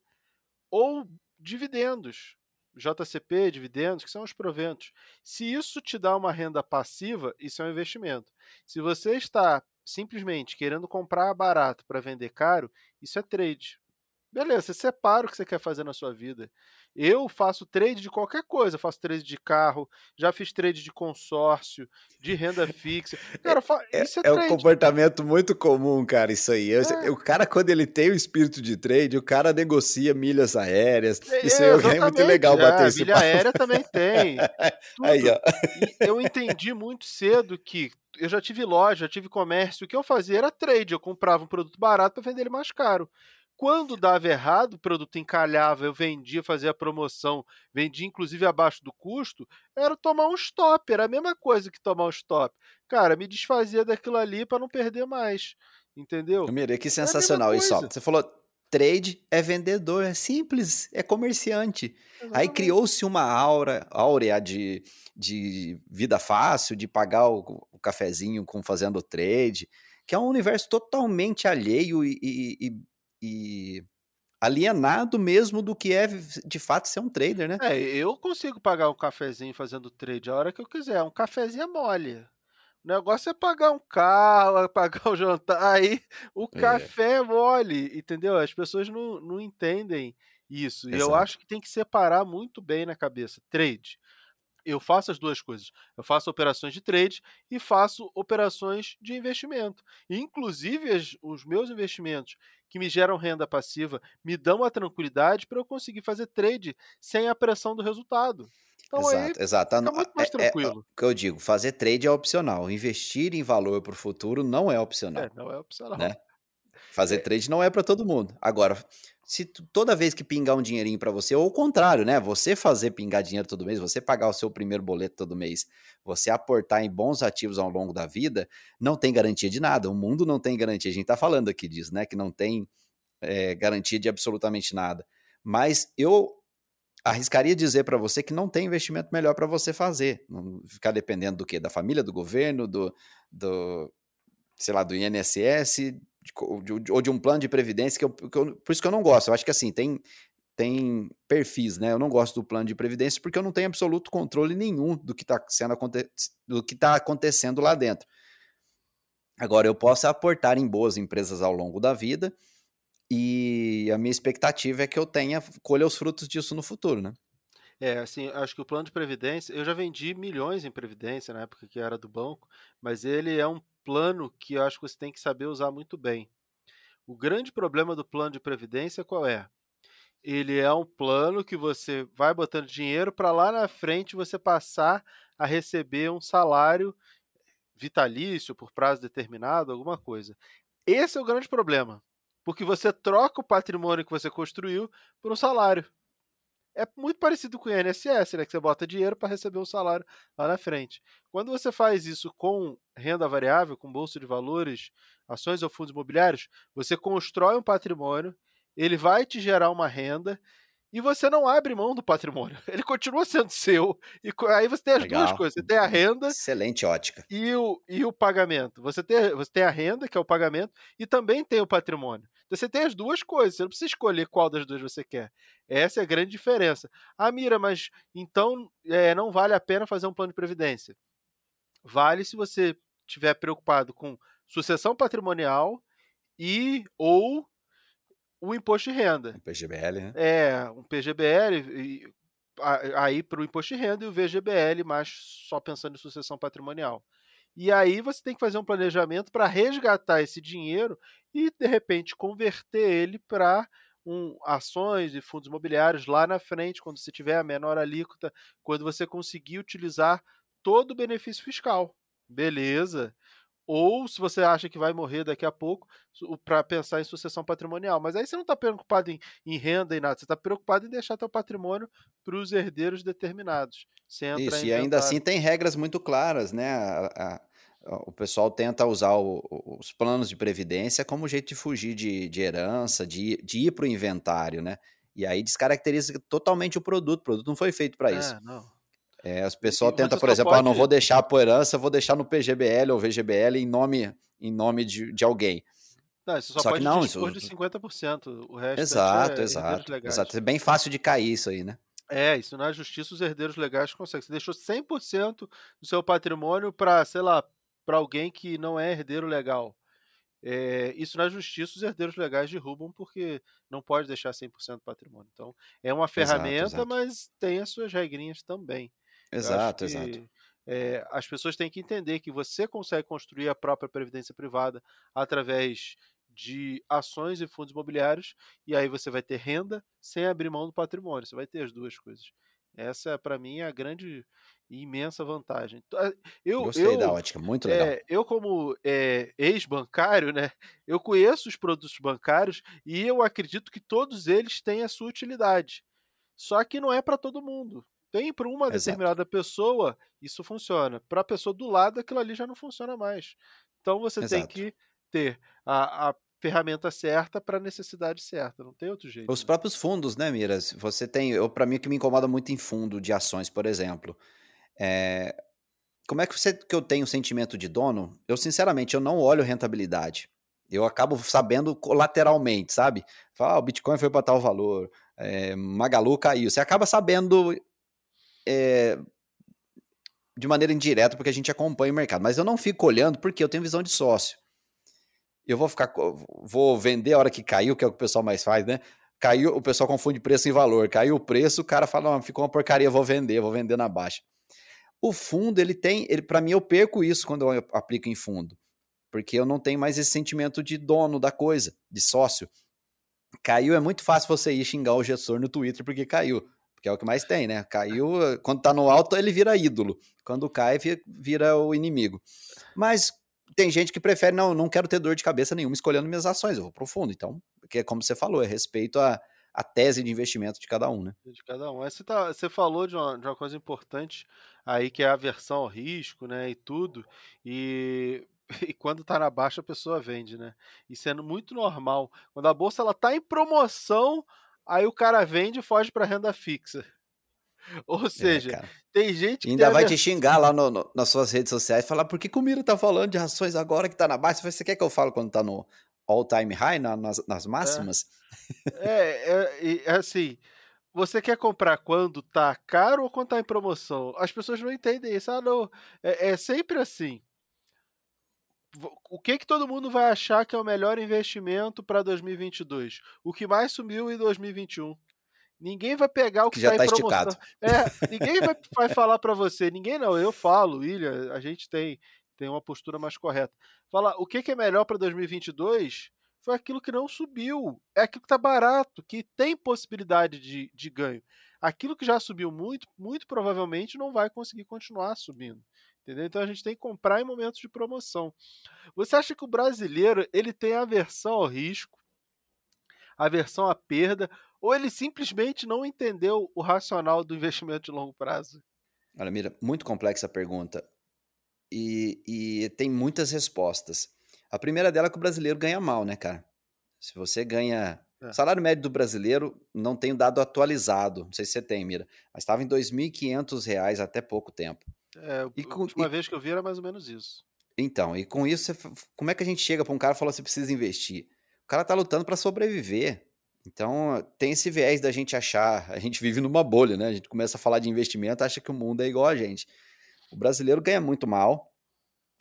ou dividendos. JCP, dividendos, que são os proventos. Se isso te dá uma renda passiva, isso é um investimento. Se você está simplesmente querendo comprar barato para vender caro, isso é trade. Beleza, você separa o que você quer fazer na sua vida. Eu faço trade de qualquer coisa, faço trade de carro, já fiz trade de consórcio, de renda fixa. Cara, é, isso é, é, é um comportamento muito comum, cara, isso aí. É. O cara, quando ele tem o espírito de trade, o cara negocia milhas aéreas. É, isso aí é muito legal bater é, esse Milha papo. aérea também tem. aí, ó. eu entendi muito cedo que eu já tive loja, já tive comércio, o que eu fazia era trade, eu comprava um produto barato para vender ele mais caro. Quando dava errado, o produto encalhava, eu vendia, fazia promoção, vendia inclusive abaixo do custo, era tomar um stop, era a mesma coisa que tomar um stop. Cara, me desfazia daquilo ali para não perder mais. Entendeu? Eu mirei, É que sensacional isso. ó. Você falou, trade é vendedor, é simples, é comerciante. Aí Exatamente. criou-se uma aura, áurea de, de vida fácil, de pagar o, o cafezinho com fazendo trade, que é um universo totalmente alheio e, e- e- e alienado mesmo do que é de fato ser um trader, né? É, eu consigo pagar um cafezinho fazendo trade a hora que eu quiser. Um cafezinho é mole. O negócio é pagar um carro, é pagar o jantar. Aí o É. café é mole, entendeu? As pessoas não, não entendem isso. E eu Exato. acho que tem que separar muito bem na cabeça. Trade. Eu faço as duas coisas. Eu faço operações de trade e faço operações de investimento. E, inclusive, as- os meus investimentos que me geram renda passiva me dão a tranquilidade para eu conseguir fazer trade sem a pressão do resultado. Então aí exato, exato. fica muito mais É- é- tranquilo. o que eu digo, fazer trade é opcional. Investir em valor para o futuro não é opcional. É, não é opcional. né? Fazer trade não é para todo mundo. Agora, se tu- toda vez que pingar um dinheirinho para você, ou o contrário, né? Você fazer pingar dinheiro todo mês, você pagar o seu primeiro boleto todo mês, você aportar em bons ativos ao longo da vida, não tem garantia de nada. O mundo não tem garantia. A gente tá falando aqui disso, né? Que não tem é, garantia de absolutamente nada. Mas eu arriscaria dizer para você que não tem investimento melhor para você fazer. Não ficar dependendo do quê? Da família, do governo, do, do sei lá, do INSS, ou de um plano de previdência, que eu, que eu- por isso que eu não gosto. Eu acho que assim, tem, tem perfis, né? Eu não gosto do plano de previdência porque eu não tenho absoluto controle nenhum do que está sendo do que tá acontecendo lá dentro. Agora, eu posso aportar em boas empresas ao longo da vida e a minha expectativa é que eu tenha, colha os frutos disso no futuro, né? É, assim, acho que o plano de previdência, eu já vendi milhões em previdência na época que era do banco, mas ele é um plano que eu acho que você tem que saber usar muito bem. O grande problema do plano de previdência qual é? Ele é um plano que você vai botando dinheiro para lá na frente você passar a receber um salário vitalício por prazo determinado, alguma coisa. Esse é o grande problema, porque você troca o patrimônio que você construiu por um salário. É muito parecido com o INSS, né? Que você bota dinheiro para receber um salário lá na frente. Quando você faz isso com renda variável, com bolsa de valores, ações ou fundos imobiliários, você constrói um patrimônio, ele vai te gerar uma renda e você não abre mão do patrimônio. Ele continua sendo seu. E aí você tem as duas Legal. coisas. Você tem a renda Excelente ótica. e o, e o pagamento. Você tem, você tem a renda, que é o pagamento, e também tem o patrimônio. Então você tem as duas coisas, você não precisa escolher qual das duas você quer. Essa é a grande diferença. Ah, Mira, mas então é, não vale a pena fazer um plano de previdência. Vale se você estiver preocupado com sucessão patrimonial e ou o imposto de renda. O PGBL, né? É, um PGBL, e- a- aí para o imposto de renda e o VGBL, mas só pensando em sucessão patrimonial. E aí você tem que fazer um planejamento para resgatar esse dinheiro e, de repente, converter ele para um, ações e fundos imobiliários lá na frente, quando você tiver a menor alíquota, quando você conseguir utilizar todo o benefício fiscal. Beleza. Ou se você acha que vai morrer daqui a pouco, para pensar em sucessão patrimonial. Mas aí você não está preocupado em, em renda e nada, você está preocupado em deixar teu patrimônio para os herdeiros determinados. Isso, e ainda assim tem regras muito claras, né? A- a- o pessoal tenta usar o- os planos de previdência como jeito de fugir de, de herança, de, ir- de ir para o inventário, né? E aí descaracteriza totalmente o produto. O produto não foi feito para isso. É, não. É, as pessoas tentam, por exemplo, ah, não pode- vou deixar por herança, vou deixar no PGBL ou VGBL em nome, em nome de, de alguém. Não, isso só, Só que pode não, isso- de 50%. O resto Exato, é exato, exato. É bem fácil de cair isso aí, né? É, isso na justiça os herdeiros legais conseguem. Você deixou 100% do seu patrimônio para, sei lá, para alguém que não é herdeiro legal. É, isso na justiça os herdeiros legais derrubam porque não pode deixar 100% do patrimônio. Então, é uma ferramenta, exato. mas tem as suas regrinhas também. Exato, que, exato. é, as pessoas têm que entender que você consegue construir a própria previdência privada através de ações e fundos imobiliários, e aí você vai ter renda sem abrir mão do patrimônio. Você vai ter as duas coisas. Essa, para mim, é a grande e imensa vantagem. A- Eu, Gostei eu, da ótica, muito legal. é, eu, como é, ex-bancário, né, eu conheço os produtos bancários e eu acredito que todos eles têm a sua utilidade. Só que não é para todo mundo. Tem para uma Exato. determinada pessoa, isso funciona. Para a pessoa do lado, aquilo ali já não funciona mais. Então você tem Exato. que ter a, a ferramenta certa para a necessidade certa, não tem outro jeito. Os né? próprios fundos, né, Miras? Você tem, eu para mim o que me incomoda muito em fundo de ações, por exemplo, é, como é que você que eu tenho sentimento de dono? Eu sinceramente eu não olho rentabilidade. Eu acabo sabendo colateralmente, sabe? Fala, ah, o Bitcoin foi para tal valor, é, Magalu caiu. Você acaba sabendo é, de maneira indireta porque a gente acompanha o mercado. Mas eu não fico olhando porque eu tenho visão de sócio. Eu vou ficar, vou vender a hora que caiu, que é o que o pessoal mais faz, né? Caiu, o pessoal confunde preço e valor. Caiu o preço, o cara fala, não, ficou uma porcaria, vou vender, vou vender na baixa. O fundo, ele tem, ele para mim eu perco isso quando eu aplico em fundo, porque eu não tenho mais esse sentimento de dono da coisa, de sócio. Caiu é muito fácil você ir xingar o gestor no Twitter porque caiu, porque é o que mais tem, né? Caiu, quando tá no alto ele vira ídolo, quando cai vira o inimigo. Mas tem gente que prefere, não, não quero ter dor de cabeça nenhuma escolhendo minhas ações, eu vou pro fundo. Então, que é como você falou, é respeito a, a tese de investimento de cada um, né? De cada um. Você, tá, você falou de uma, de uma coisa importante aí, que é a aversão ao risco, né, e tudo, e, e quando tá na baixa a pessoa vende, né? Isso é muito normal. Quando a bolsa ela tá em promoção, aí o cara vende e foge para renda fixa. Ou É, seja, cara. tem gente que Ainda tem vai te xingar lá no- no- nas suas redes sociais, falar por que que o Miro tá falando de ações agora que tá na baixa? Você quer que eu fale quando tá no all time high, na- nas, nas máximas? É, é, é assim, você quer comprar quando tá caro ou quando tá em promoção? As pessoas não entendem isso. Ah, não. É, é sempre assim. O que que todo mundo vai achar que é o melhor investimento para 2022? O que mais sumiu em 2021? Ninguém vai pegar o que, Que já tá tá esticado. É, ninguém vai, vai falar para você. Ninguém não. Eu falo, William. A gente tem tem uma postura mais correta. Fala, o que que é melhor para 2022? Foi aquilo que não subiu. É aquilo que está barato, que tem possibilidade de, de ganho. Aquilo que já subiu muito, muito provavelmente não vai conseguir continuar subindo. Entendeu? Então a gente tem que comprar em momentos de promoção. Você acha que o brasileiro ele tem aversão ao risco, aversão à perda, ou ele simplesmente não entendeu o racional do investimento de longo prazo? Olha, Mira, muito complexa a pergunta. E, e tem muitas respostas. A primeira dela é que o brasileiro ganha mal, né, cara? Se você ganha. É. O salário médio do brasileiro, não tem o dado atualizado, não sei se você tem, Mira, mas estava em 2.500 reais até pouco tempo. É, E a última e- vez que eu vi era mais ou menos isso. Então, e com isso, você como é que a gente chega para um cara e fala você precisa investir? O cara tá lutando para sobreviver. Então, tem esse viés da gente achar, a gente vive numa bolha, né? A gente começa a falar de investimento, acha que o mundo é igual a gente. O brasileiro ganha muito mal.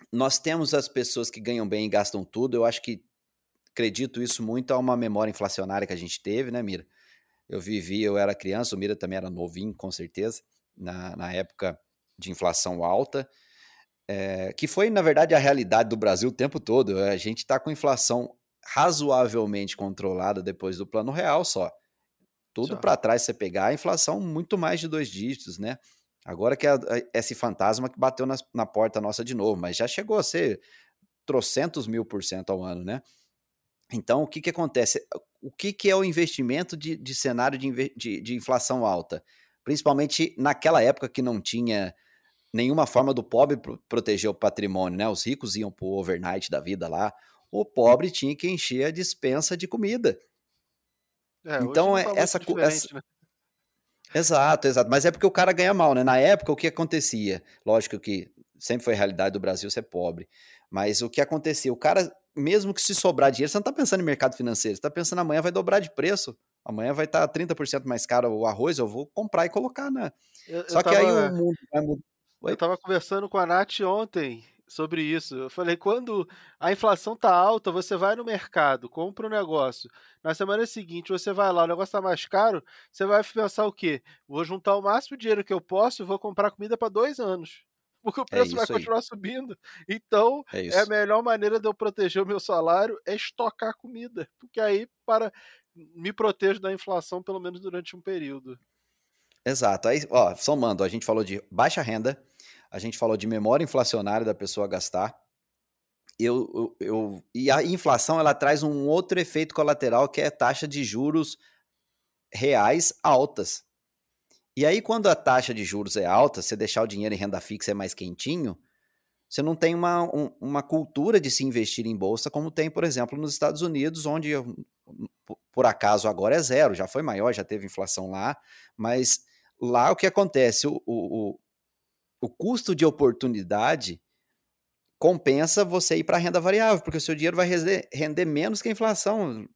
Nós temos as pessoas que ganham bem e gastam tudo. Eu acho que acredito isso muito a uma memória inflacionária que a gente teve, né, Mira? Eu vivi, eu era criança, o Mira também era novinho, com certeza, na, na época de inflação alta. É, que foi, na verdade, a realidade do Brasil o tempo todo. A gente está com inflação razoavelmente controlada depois do plano real só. Tudo para trás você pegar, a inflação muito mais de dois dígitos, né? Agora que é esse fantasma que bateu nas- na porta nossa de novo, mas já chegou a ser trocentos mil por cento ao ano, né? Então, o que, que acontece? O que, que é o investimento de, de cenário de, de- de inflação alta? Principalmente naquela época que não tinha nenhuma forma do pobre pro- proteger o patrimônio, né? Os ricos iam pro overnight da vida lá, o pobre tinha que encher a dispensa de comida. É, Então, é tá muito essa né? Exato, exato. Mas é porque o cara ganha mal, né? Na época, o que acontecia? Lógico que sempre foi a realidade do Brasil ser pobre. Mas o que acontecia? O cara, mesmo que se sobrar dinheiro, você não tá pensando em mercado financeiro, você tá pensando amanhã vai dobrar de preço. Amanhã vai estar 30% mais caro o arroz, eu vou comprar e colocar, né? Eu, eu Só que aí tava- o mundo vai mudar. Eu tava conversando com a Nath ontem sobre isso. Eu falei, quando a inflação tá alta, você vai no mercado, compra um negócio. Na semana seguinte, você vai lá, o negócio tá mais caro, você vai pensar o quê? Vou juntar o máximo de dinheiro que eu posso e vou comprar comida para dois anos. Porque o preço vai isso aí. continuar subindo. Então, É é a melhor maneira de eu proteger o meu salário é estocar comida. Porque aí, para me protejo da inflação, pelo menos durante um período. Exato. Aí, ó, somando, a gente falou de baixa renda, a gente falou de memória inflacionária da pessoa gastar. Eu, eu, eu- e a inflação ela traz um outro efeito colateral que é taxa de juros reais altas. E aí, quando a taxa de juros é alta, você deixar o dinheiro em renda fixa é mais quentinho, você não tem uma, um, uma cultura de se investir em bolsa como tem, por exemplo, nos Estados Unidos, onde por acaso agora é zero, já foi maior, já teve inflação lá, mas lá o que acontece? O, o, o custo de oportunidade compensa você ir para a renda variável, porque o seu dinheiro vai render, render menos que a inflação.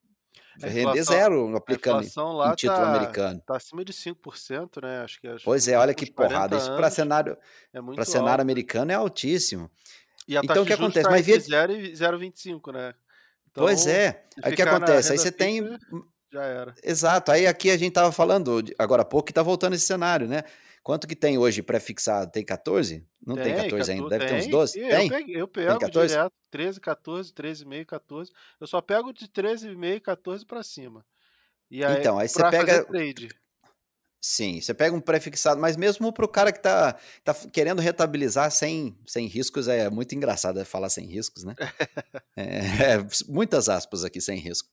Vai a render zero aplicando em título tá, americano. Está acima de 5%, né? Acho que, acho pois é, olha que porrada. Isso para cenário, é cenário americano é altíssimo. E a então o que acontece? Tá Mas via... 0,25, né? Então, pois é. Aí o que acontece? Aí você tem. Já era. Exato. Aí aqui a gente estava falando agora há pouco que está voltando esse cenário, né? Quanto que tem hoje pré-fixado? Tem 14? Não tem, tem 14, 14 ainda, deve tem, ter uns 12? Eu tem? Pego, eu pego tem 14? direto, 13, 14, 13,5, 14. Eu só pego de 13,5, 14 para cima. E aí, então, aí você pega... Trade. Sim, você pega um pré-fixado, mas mesmo para o cara que está tá querendo rentabilizar sem, sem riscos, é muito engraçado falar sem riscos, né? é, é, muitas aspas aqui, sem risco.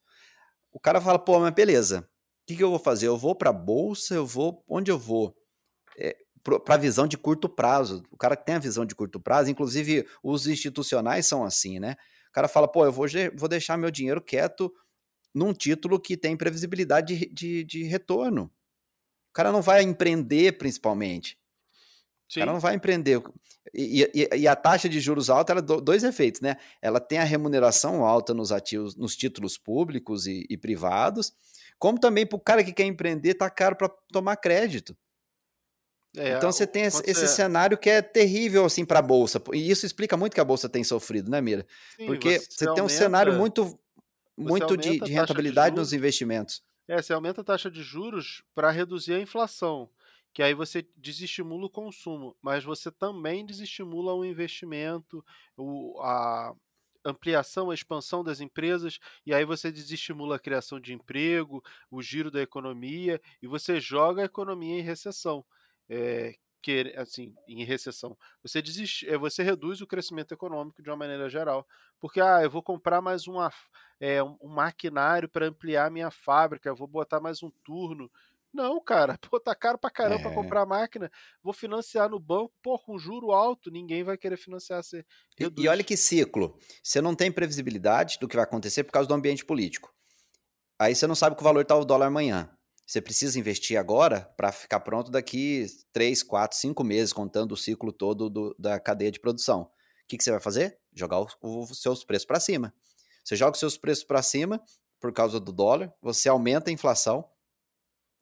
O cara fala, pô, mas beleza, o que, que eu vou fazer? Eu vou para a bolsa, eu vou. Onde eu vou? É, para a visão de curto prazo. O cara que tem a visão de curto prazo, inclusive os institucionais são assim, né? O cara fala, pô, eu vou, vou deixar meu dinheiro quieto num título que tem previsibilidade de, de, de retorno. O cara não vai empreender, principalmente. Sim. O cara não vai empreender. E, e, e, a taxa de juros alta, ela dois efeitos, né? Ela tem a remuneração alta nos ativos, nos títulos públicos e, e privados, como também para o cara que quer empreender, tá caro para tomar crédito. É, então você tem esse, esse cenário que é terrível assim para a bolsa. E isso explica muito que a bolsa tem sofrido, né, Mira? Sim, Porque você, você aumenta, tem um cenário muito muito de, de rentabilidade de nos investimentos. É, você aumenta a taxa de juros para reduzir a inflação, que aí você desestimula o consumo, mas você também desestimula o investimento, o, a ampliação, a expansão das empresas, e aí você desestimula a criação de emprego, o giro da economia, e você joga a economia em recessão é, que, assim, em recessão. Você desiste, é, você reduz o crescimento econômico de uma maneira geral, porque ah, eu vou comprar mais uma, é, um, maquinário para ampliar minha fábrica, eu vou botar mais um turno. Não, cara, pô, tá caro pra caramba é. pra comprar máquina. Vou financiar no banco, pô, com juro alto, ninguém vai querer financiar. Você e, e olha que ciclo. Você não tem previsibilidade do que vai acontecer por causa do ambiente político. Aí você não sabe que o valor tá o dólar amanhã. Você precisa investir agora para ficar pronto daqui 3, 4, 5 meses, contando o ciclo todo do, da cadeia de produção. O que, que você vai fazer? Jogar os seus preços para cima. Você joga os seus preços para cima por causa do dólar, você aumenta a inflação.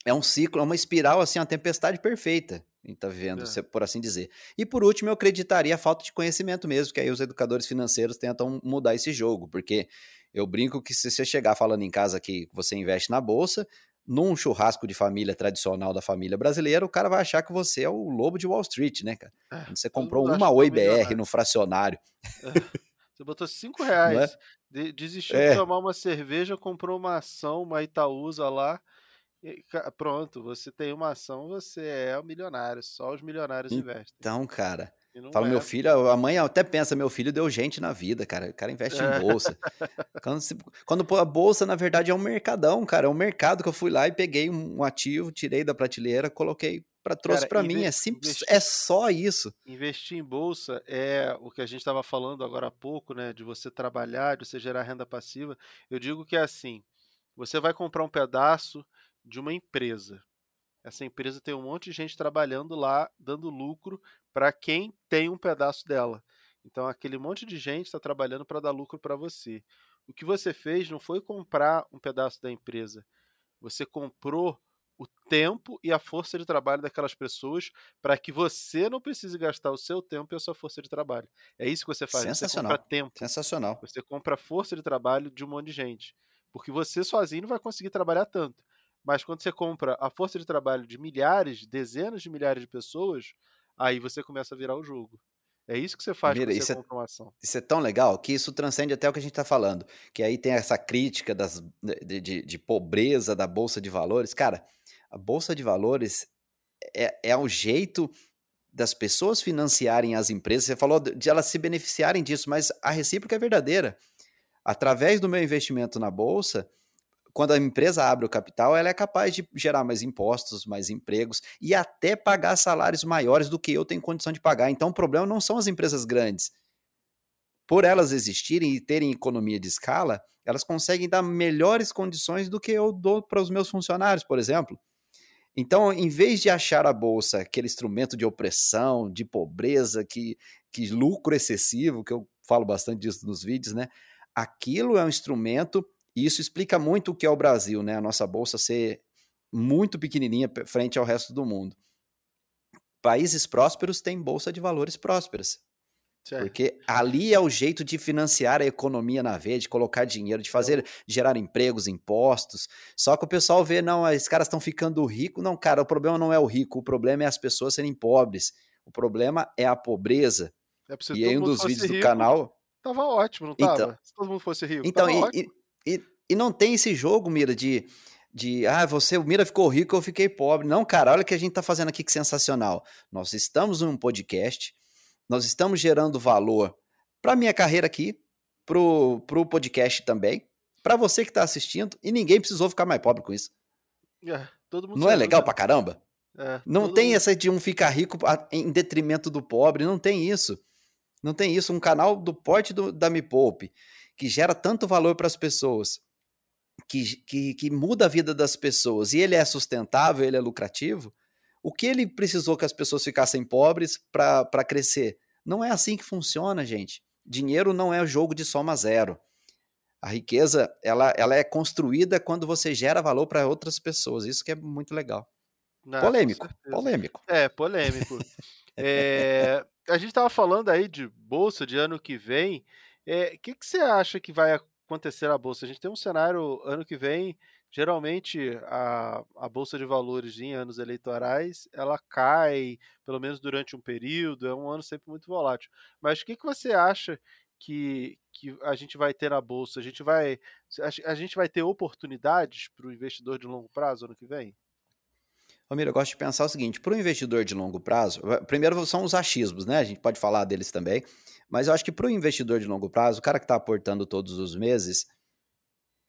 É um ciclo, é uma espiral, assim, uma tempestade perfeita está vivendo, é. por assim dizer. E por último, eu acreditaria a falta de conhecimento mesmo, que aí os educadores financeiros tentam mudar esse jogo, porque eu brinco que se você chegar falando em casa que você investe na bolsa, num churrasco de família tradicional da família brasileira, o cara vai achar que você é o lobo de Wall Street, né, cara? É, você comprou uma Oi BR no fracionário. É. Você botou 5 reais, é? desistiu é. de tomar uma cerveja, comprou uma ação, uma Itaúsa lá. E, pronto, você tem uma ação, você é o milionário. Só os milionários investem. Então, cara, Fala, é. meu filho, a mãe até pensa, meu filho deu gente na vida, cara. O cara investe é. em bolsa. quando, se, quando a bolsa, na verdade, é um mercadão, cara. É um mercado que eu fui lá e peguei um, ativo, tirei da prateleira, coloquei para trouxe para mim. É simples, investir, é só isso. Investir em bolsa é o que a gente estava falando agora há pouco, né? De você trabalhar, de você gerar renda passiva. Eu digo que é assim: você vai comprar um pedaço de uma empresa. Essa empresa tem um monte de gente trabalhando lá, dando lucro para quem tem um pedaço dela. Então, aquele monte de gente está trabalhando para dar lucro para você. O que você fez não foi comprar um pedaço da empresa. Você comprou o tempo e a força de trabalho daquelas pessoas para que você não precise gastar o seu tempo e a sua força de trabalho. É isso que você faz. Sensacional. Você compra tempo. Sensacional. Você compra força de trabalho de um monte de gente. Porque você sozinho não vai conseguir trabalhar tanto. Mas quando você compra a força de trabalho de milhares, dezenas de milhares de pessoas, aí você começa a virar o jogo. É isso que você faz Mira, você é. Isso é tão legal que isso transcende até o que a gente está falando. Que aí tem essa crítica das, de, de, de, pobreza da Bolsa de Valores. Cara, a Bolsa de Valores é, é o jeito das pessoas financiarem as empresas. Você falou de elas se beneficiarem disso, mas a recíproca é verdadeira. Através do meu investimento na Bolsa, quando a empresa abre o capital, ela é capaz de gerar mais impostos, mais empregos e até pagar salários maiores do que eu tenho condição de pagar. Então, o problema não são as empresas grandes. por elas existirem e terem economia de escala, elas conseguem dar melhores condições do que eu dou para os meus funcionários, por exemplo. Então, em vez de achar a bolsa aquele instrumento de opressão, de pobreza, que, que lucro excessivo, que eu falo bastante disso nos vídeos, né? Aquilo é um instrumento, e isso explica muito o que é o Brasil, né? A nossa bolsa ser muito pequenininha frente ao resto do mundo. Países prósperos têm bolsa de valores prósperas. Certo. Porque ali é o jeito de financiar a economia na veia, de colocar dinheiro, de fazer, gerar empregos, impostos. Só que o pessoal vê, não, esses caras estão ficando ricos. Não, cara, o problema não é o rico, o problema é as pessoas serem pobres. O problema é a pobreza. É e aí um dos vídeos rico, do canal... Tava ótimo, não tava? Então, Se todo mundo fosse rico, Então, e, e, e, não tem esse jogo, Mira, de de ah, você, o Mira ficou rico, eu fiquei pobre. Não, cara, olha o que a gente está fazendo aqui que sensacional. Nós estamos num podcast, nós estamos gerando valor para minha carreira aqui, pro, pro podcast também, para você que está assistindo, e ninguém precisou ficar mais pobre com isso. É, não é legal né? pra caramba? É, não tem mundo... essa de um ficar rico em detrimento do pobre, não tem isso. Não tem isso. Um canal do porte do, da Me Poupe, que gera tanto valor para as pessoas, que, que, que muda a vida das pessoas e ele é sustentável, ele é lucrativo, o que ele precisou que as pessoas ficassem pobres para crescer? Não é assim que funciona, gente. Dinheiro não é jogo de soma zero. A riqueza ela, ela é construída quando você gera valor para outras pessoas. Isso que é muito legal. Não, polêmico, polêmico. É, polêmico. é, a gente estava falando aí de bolsa de ano que vem. O é, que, que você acha que vai acontecer a bolsa? A gente tem um cenário ano que vem, geralmente a, a bolsa de valores em anos eleitorais, ela cai, pelo menos durante um período, é um ano sempre muito volátil. Mas o que, que você acha que, que a gente vai ter na bolsa? A gente vai, a, a gente vai ter oportunidades para o investidor de longo prazo ano que vem? Romero, eu gosto de pensar o seguinte: para o investidor de longo prazo, primeiro são os achismos, né? A gente pode falar deles também. Mas eu acho que para o investidor de longo prazo, o cara que está aportando todos os meses,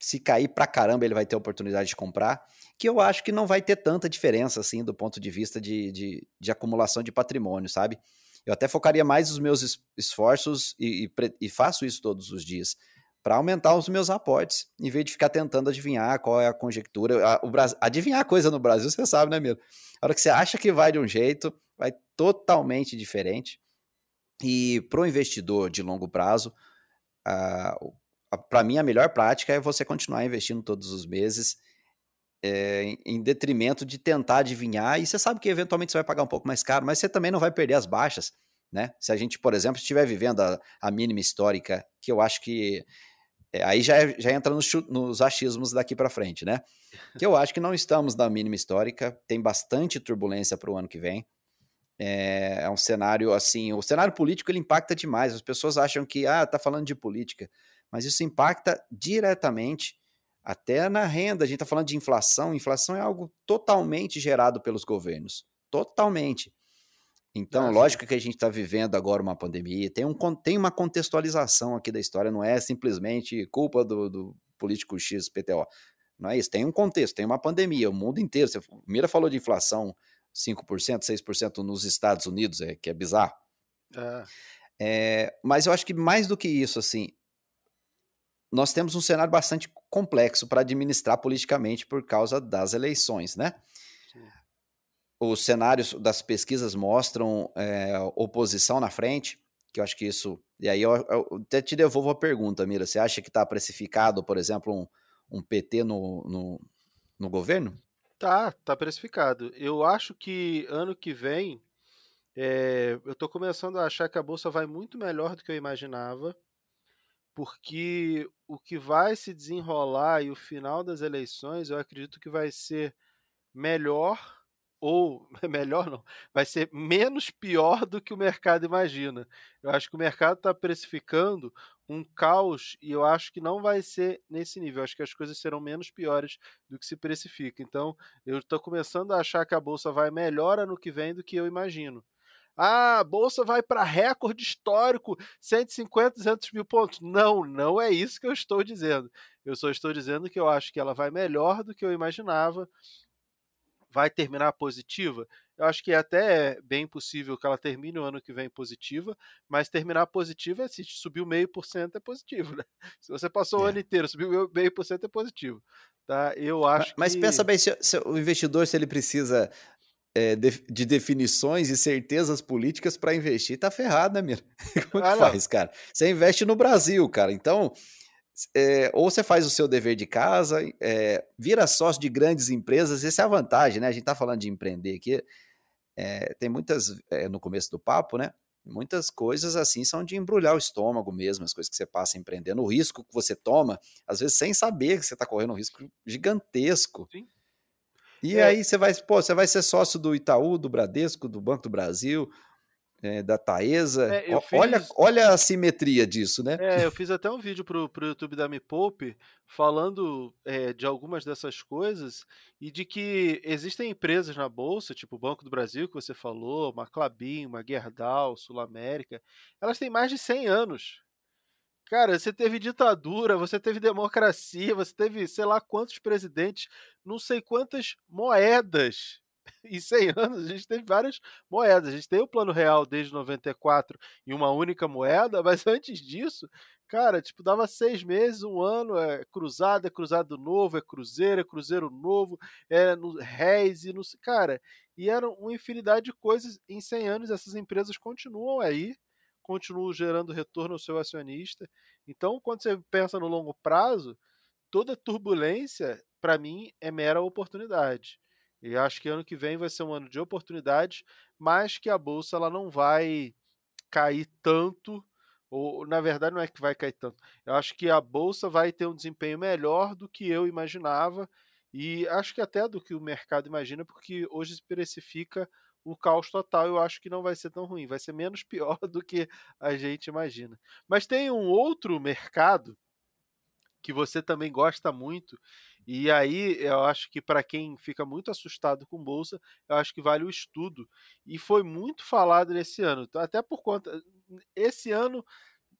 se cair para caramba, ele vai ter oportunidade de comprar, que eu acho que não vai ter tanta diferença assim do ponto de vista de, de, de acumulação de patrimônio, sabe? Eu até focaria mais os meus esforços e, e, e faço isso todos os dias para aumentar os meus aportes, em vez de ficar tentando adivinhar qual é a conjectura. A, o Brasil, adivinhar coisa no Brasil, você sabe, né, mesmo? A hora que você acha que vai de um jeito, vai totalmente diferente. E para o investidor de longo prazo, para mim a melhor prática é você continuar investindo todos os meses, é, em detrimento de tentar adivinhar. E você sabe que eventualmente você vai pagar um pouco mais caro, mas você também não vai perder as baixas. Né? Se a gente, por exemplo, estiver vivendo a, a mínima histórica, que eu acho que é, aí já, é, já entra nos, nos achismos daqui para frente, né? Que eu acho que não estamos na mínima histórica, tem bastante turbulência para o ano que vem. É, é, um cenário assim, o cenário político ele impacta demais. As pessoas acham que ah, tá falando de política, mas isso impacta diretamente até na renda. A gente está falando de inflação. Inflação é algo totalmente gerado pelos governos, totalmente. Então, ah, lógico que a gente está vivendo agora uma pandemia, tem, um, tem uma contextualização aqui da história, não é simplesmente culpa do, do político X, PTO. Não é isso, tem um contexto, tem uma pandemia, o mundo inteiro. Você, Mira falou de inflação 5%, 6% nos Estados Unidos, é, que é bizarro. É. É, mas eu acho que mais do que isso, assim, nós temos um cenário bastante complexo para administrar politicamente por causa das eleições, né? Sim. Os cenários das pesquisas mostram é, oposição na frente, que eu acho que isso. E aí eu, eu até te devolvo a pergunta, Mira. Você acha que está precificado, por exemplo, um, um PT no, no, no governo? Tá, tá precificado. Eu acho que ano que vem, é, eu tô começando a achar que a bolsa vai muito melhor do que eu imaginava, porque o que vai se desenrolar e o final das eleições, eu acredito que vai ser melhor ou melhor não, vai ser menos pior do que o mercado imagina. Eu acho que o mercado está precificando um caos e eu acho que não vai ser nesse nível. Eu acho que as coisas serão menos piores do que se precifica. Então, eu estou começando a achar que a bolsa vai melhor ano que vem do que eu imagino. Ah, a bolsa vai para recorde histórico, 150, 200 mil pontos. Não, não é isso que eu estou dizendo. Eu só estou dizendo que eu acho que ela vai melhor do que eu imaginava vai terminar positiva? eu acho que é até bem possível que ela termine o ano que vem positiva, mas terminar positiva é se subiu meio por cento é positivo, né? Se você passou é. o ano inteiro, subiu meio por cento é positivo. Tá? Eu acho mas, que... mas pensa bem, se, se, o investidor, se ele precisa é, de, de, definições e certezas políticas para investir, tá ferrado, né, Mira? Como é que faz, cara? Você investe no Brasil, cara. Então, é, ou você faz o seu dever de casa, é, vira sócio de grandes empresas, essa é a vantagem, né? A gente está falando de empreender aqui, é, tem muitas, é, no começo do papo, né? Muitas coisas assim são de embrulhar o estômago mesmo, as coisas que você passa empreendendo, o risco que você toma, às vezes sem saber que você está correndo um risco gigantesco. Sim. E é. aí você vai, pô, você vai ser sócio do Itaú, do Bradesco, do Banco do Brasil, é, da Taesa. É, olha, fiz... olha a simetria disso, né? É, eu fiz até um vídeo pro, pro YouTube da Me Poupe falando é, de algumas dessas coisas e de que existem empresas na Bolsa, tipo o Banco do Brasil, que você falou, uma Clabin, uma Gerdau, Sul América, elas têm mais de 100 anos. Cara, você teve ditadura, você teve democracia, você teve sei lá quantos presidentes, não sei quantas moedas em 100 anos, a gente teve várias moedas. A gente tem o Plano Real desde 94 em uma única moeda, mas antes disso, cara, tipo, dava seis meses, um ano, é cruzado, é cruzado novo, é cruzeiro, é cruzeiro novo, é no réis e no. Cara, e eram uma infinidade de coisas. Em 100 anos, essas empresas continuam aí, continuam gerando retorno ao seu acionista. Então, quando você pensa no longo prazo, toda turbulência, para mim, é mera oportunidade. E acho que ano que vem vai ser um ano de oportunidades, mas que a bolsa ela não vai cair tanto, ou na verdade não é que vai cair tanto. Eu acho que a bolsa vai ter um desempenho melhor do que eu imaginava e acho que até do que o mercado imagina, porque hoje se precifica o caos total. Eu acho que não vai ser tão ruim, vai ser menos pior do que a gente imagina. Mas tem um outro mercado que você também gosta muito e aí, eu acho que para quem fica muito assustado com bolsa, eu acho que vale o estudo. E foi muito falado nesse ano, até por conta. Esse ano,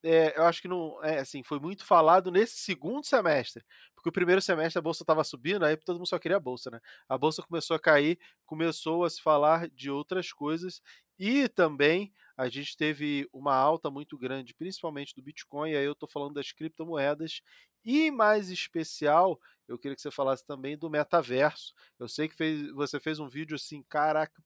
é, eu acho que não. É, assim, foi muito falado nesse segundo semestre. Porque o primeiro semestre a bolsa estava subindo, aí todo mundo só queria a bolsa, né? A bolsa começou a cair, começou a se falar de outras coisas. E também a gente teve uma alta muito grande, principalmente do Bitcoin, aí eu estou falando das criptomoedas, e mais especial, eu queria que você falasse também do metaverso. Eu sei que fez, você fez um vídeo assim, caraca,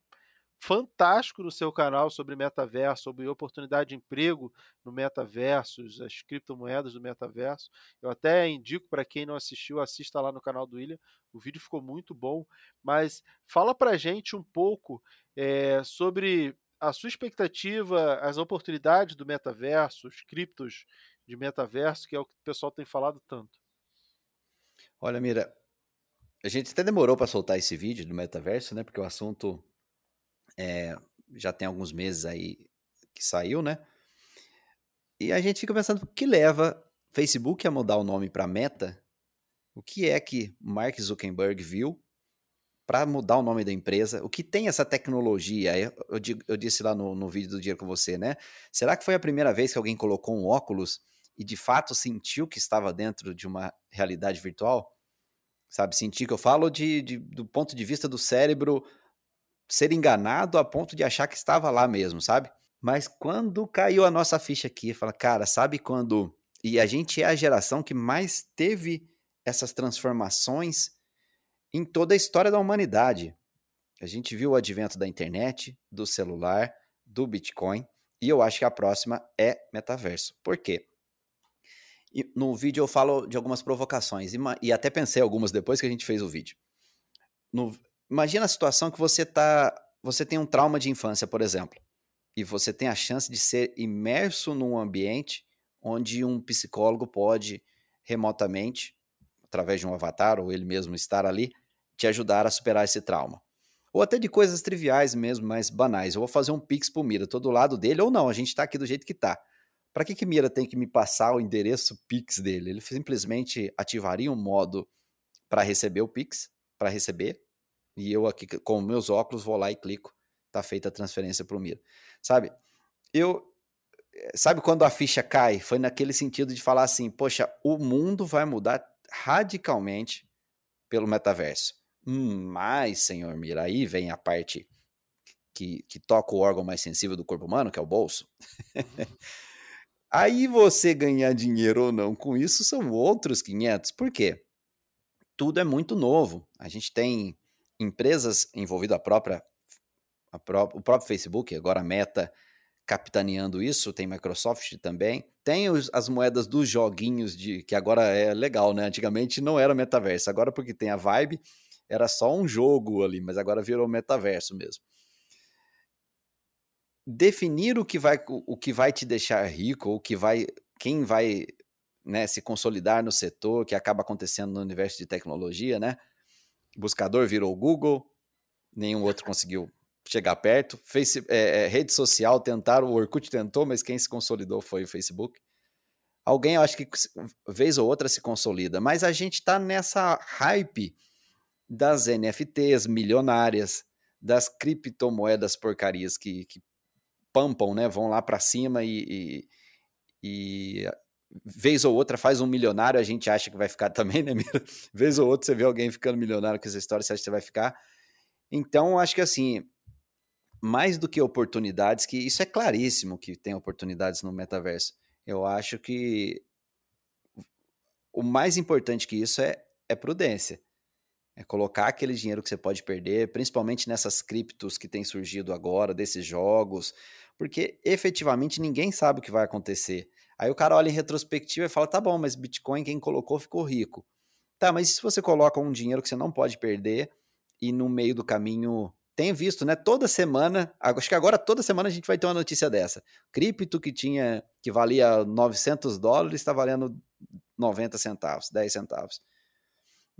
fantástico no seu canal sobre metaverso, sobre oportunidade de emprego no metaverso, as criptomoedas do metaverso. Eu até indico para quem não assistiu, assista lá no canal do William. O vídeo ficou muito bom. Mas fala para gente um pouco é, sobre a sua expectativa, as oportunidades do metaverso, os criptos de metaverso, que é o que o pessoal tem falado tanto. Olha, Mira, a gente até demorou para soltar esse vídeo do metaverso, né? Porque o assunto é, já tem alguns meses aí que saiu, né? E a gente fica pensando o que leva Facebook a mudar o nome para Meta. O que é que Mark Zuckerberg viu para mudar o nome da empresa? O que tem essa tecnologia? Eu, eu, eu disse lá no, no vídeo do dia com você, né? Será que foi a primeira vez que alguém colocou um óculos e de fato sentiu que estava dentro de uma realidade virtual? Sabe, sentir que eu falo de, de, do ponto de vista do cérebro ser enganado a ponto de achar que estava lá mesmo, sabe? Mas quando caiu a nossa ficha aqui, fala, cara, sabe quando. E a gente é a geração que mais teve essas transformações em toda a história da humanidade. A gente viu o advento da internet, do celular, do Bitcoin, e eu acho que a próxima é metaverso. Por quê? E no vídeo eu falo de algumas provocações, e, até pensei algumas depois que a gente fez o vídeo. No, imagina a situação que você tá. Você tem um trauma de infância, por exemplo, e você tem a chance de ser imerso num ambiente onde um psicólogo pode remotamente, através de um avatar ou ele mesmo estar ali, te ajudar a superar esse trauma. Ou até de coisas triviais mesmo, mais banais. Eu vou fazer um pix pro Mira, tô do lado dele ou não, a gente está aqui do jeito que tá. Para que que Mira tem que me passar o endereço Pix dele? Ele simplesmente ativaria um modo para receber o Pix, para receber, e eu aqui com meus óculos vou lá e clico, tá feita a transferência para o Mira. Sabe? Eu sabe quando a ficha cai? Foi naquele sentido de falar assim, poxa, o mundo vai mudar radicalmente pelo metaverso. Mas, senhor Mira, aí vem a parte que, que toca o órgão mais sensível do corpo humano, que é o bolso. Aí você ganhar dinheiro ou não com isso são outros 500. Por quê? Tudo é muito novo. A gente tem empresas envolvidas, a própria, a pró o próprio Facebook, agora a Meta capitaneando isso, tem Microsoft também. Tem os, as moedas dos joguinhos, de que agora é legal, né? Antigamente não era metaverso, agora porque tem a Vibe, era só um jogo ali, mas agora virou metaverso mesmo definir o que vai, o, que vai te deixar rico, o que vai, quem vai né, se consolidar no setor, que acaba acontecendo no universo de tecnologia, né? Buscador virou Google, nenhum outro conseguiu chegar perto. Face, é, é, rede social tentaram, o Orkut tentou, mas quem se consolidou foi o Facebook. Alguém, eu acho que vez ou outra se consolida, mas a gente está nessa hype das NFTs milionárias, das criptomoedas porcarias que, que pampam, né? Vão lá para cima e, e, e, vez ou outra faz um milionário, a gente acha que vai ficar também, né, Mira? Vez ou outra você vê alguém ficando milionário com essa história, você acha que você vai ficar. Então, acho que assim, mais do que oportunidades, que isso é claríssimo que tem oportunidades no metaverso. Eu acho que o mais importante que isso é, é prudência. É colocar aquele dinheiro que você pode perder, principalmente nessas criptos que têm surgido agora, desses jogos, porque efetivamente ninguém sabe o que vai acontecer. Aí o cara olha em retrospectiva e fala: tá bom, mas Bitcoin quem colocou ficou rico. Tá, mas se você coloca um dinheiro que você não pode perder e no meio do caminho. Tem visto, né? Toda semana, acho que agora toda semana a gente vai ter uma notícia dessa. Cripto que tinha, que valia 900 dólares, está valendo 90 centavos, 10 centavos.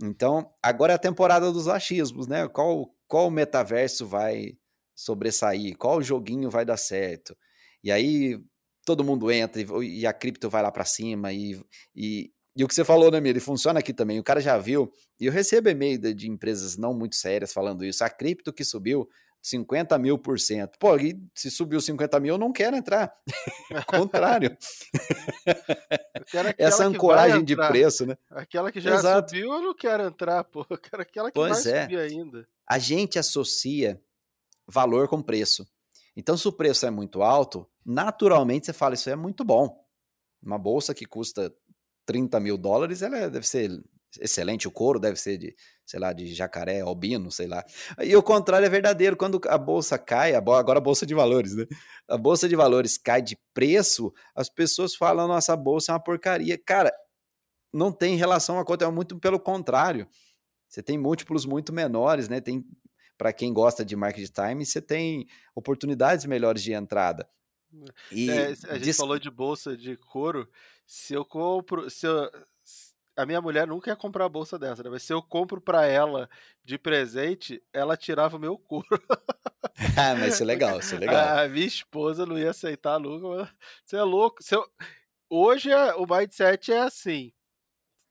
Então, agora é a temporada dos achismos, né? Qual, qual metaverso vai sobressair, qual joguinho vai dar certo. E aí todo mundo entra e, e a cripto vai lá para cima e, e, e, o que você falou, né, Miri, funciona aqui também. O cara já viu, e eu recebo e-mail de, de empresas não muito sérias falando isso. A cripto que subiu 50 mil por cento. Pô, e se subiu 50 mil, eu não quero entrar. Contrário. Essa ancoragem de preço, né? Aquela que já Exato. subiu, eu não quero entrar, pô. Eu quero aquela que pois vai é. subir ainda. A gente associa valor com preço. Então, se o preço é muito alto, naturalmente você fala, isso é muito bom. Uma bolsa que custa 30 mil dólares, ela é, deve ser excelente, o couro deve ser de, sei lá, de jacaré, albino, sei lá. E o contrário é verdadeiro, quando a bolsa cai, agora a bolsa de valores, né? A bolsa de valores cai de preço, as pessoas falam, nossa, a bolsa é uma porcaria. Cara, não tem relação a conta, é muito pelo contrário. Você tem múltiplos muito menores, né? Tem para quem gosta de market time, você tem oportunidades melhores de entrada. E é, a gente falou de bolsa de couro. Se eu compro, se eu, a minha mulher nunca ia comprar a bolsa dessa, né? Mas se eu compro para ela de presente, ela tirava o meu couro. ah, mas isso é legal, isso é legal. A minha esposa não ia aceitar nunca. Você é louco. Eu... Hoje o mindset é assim: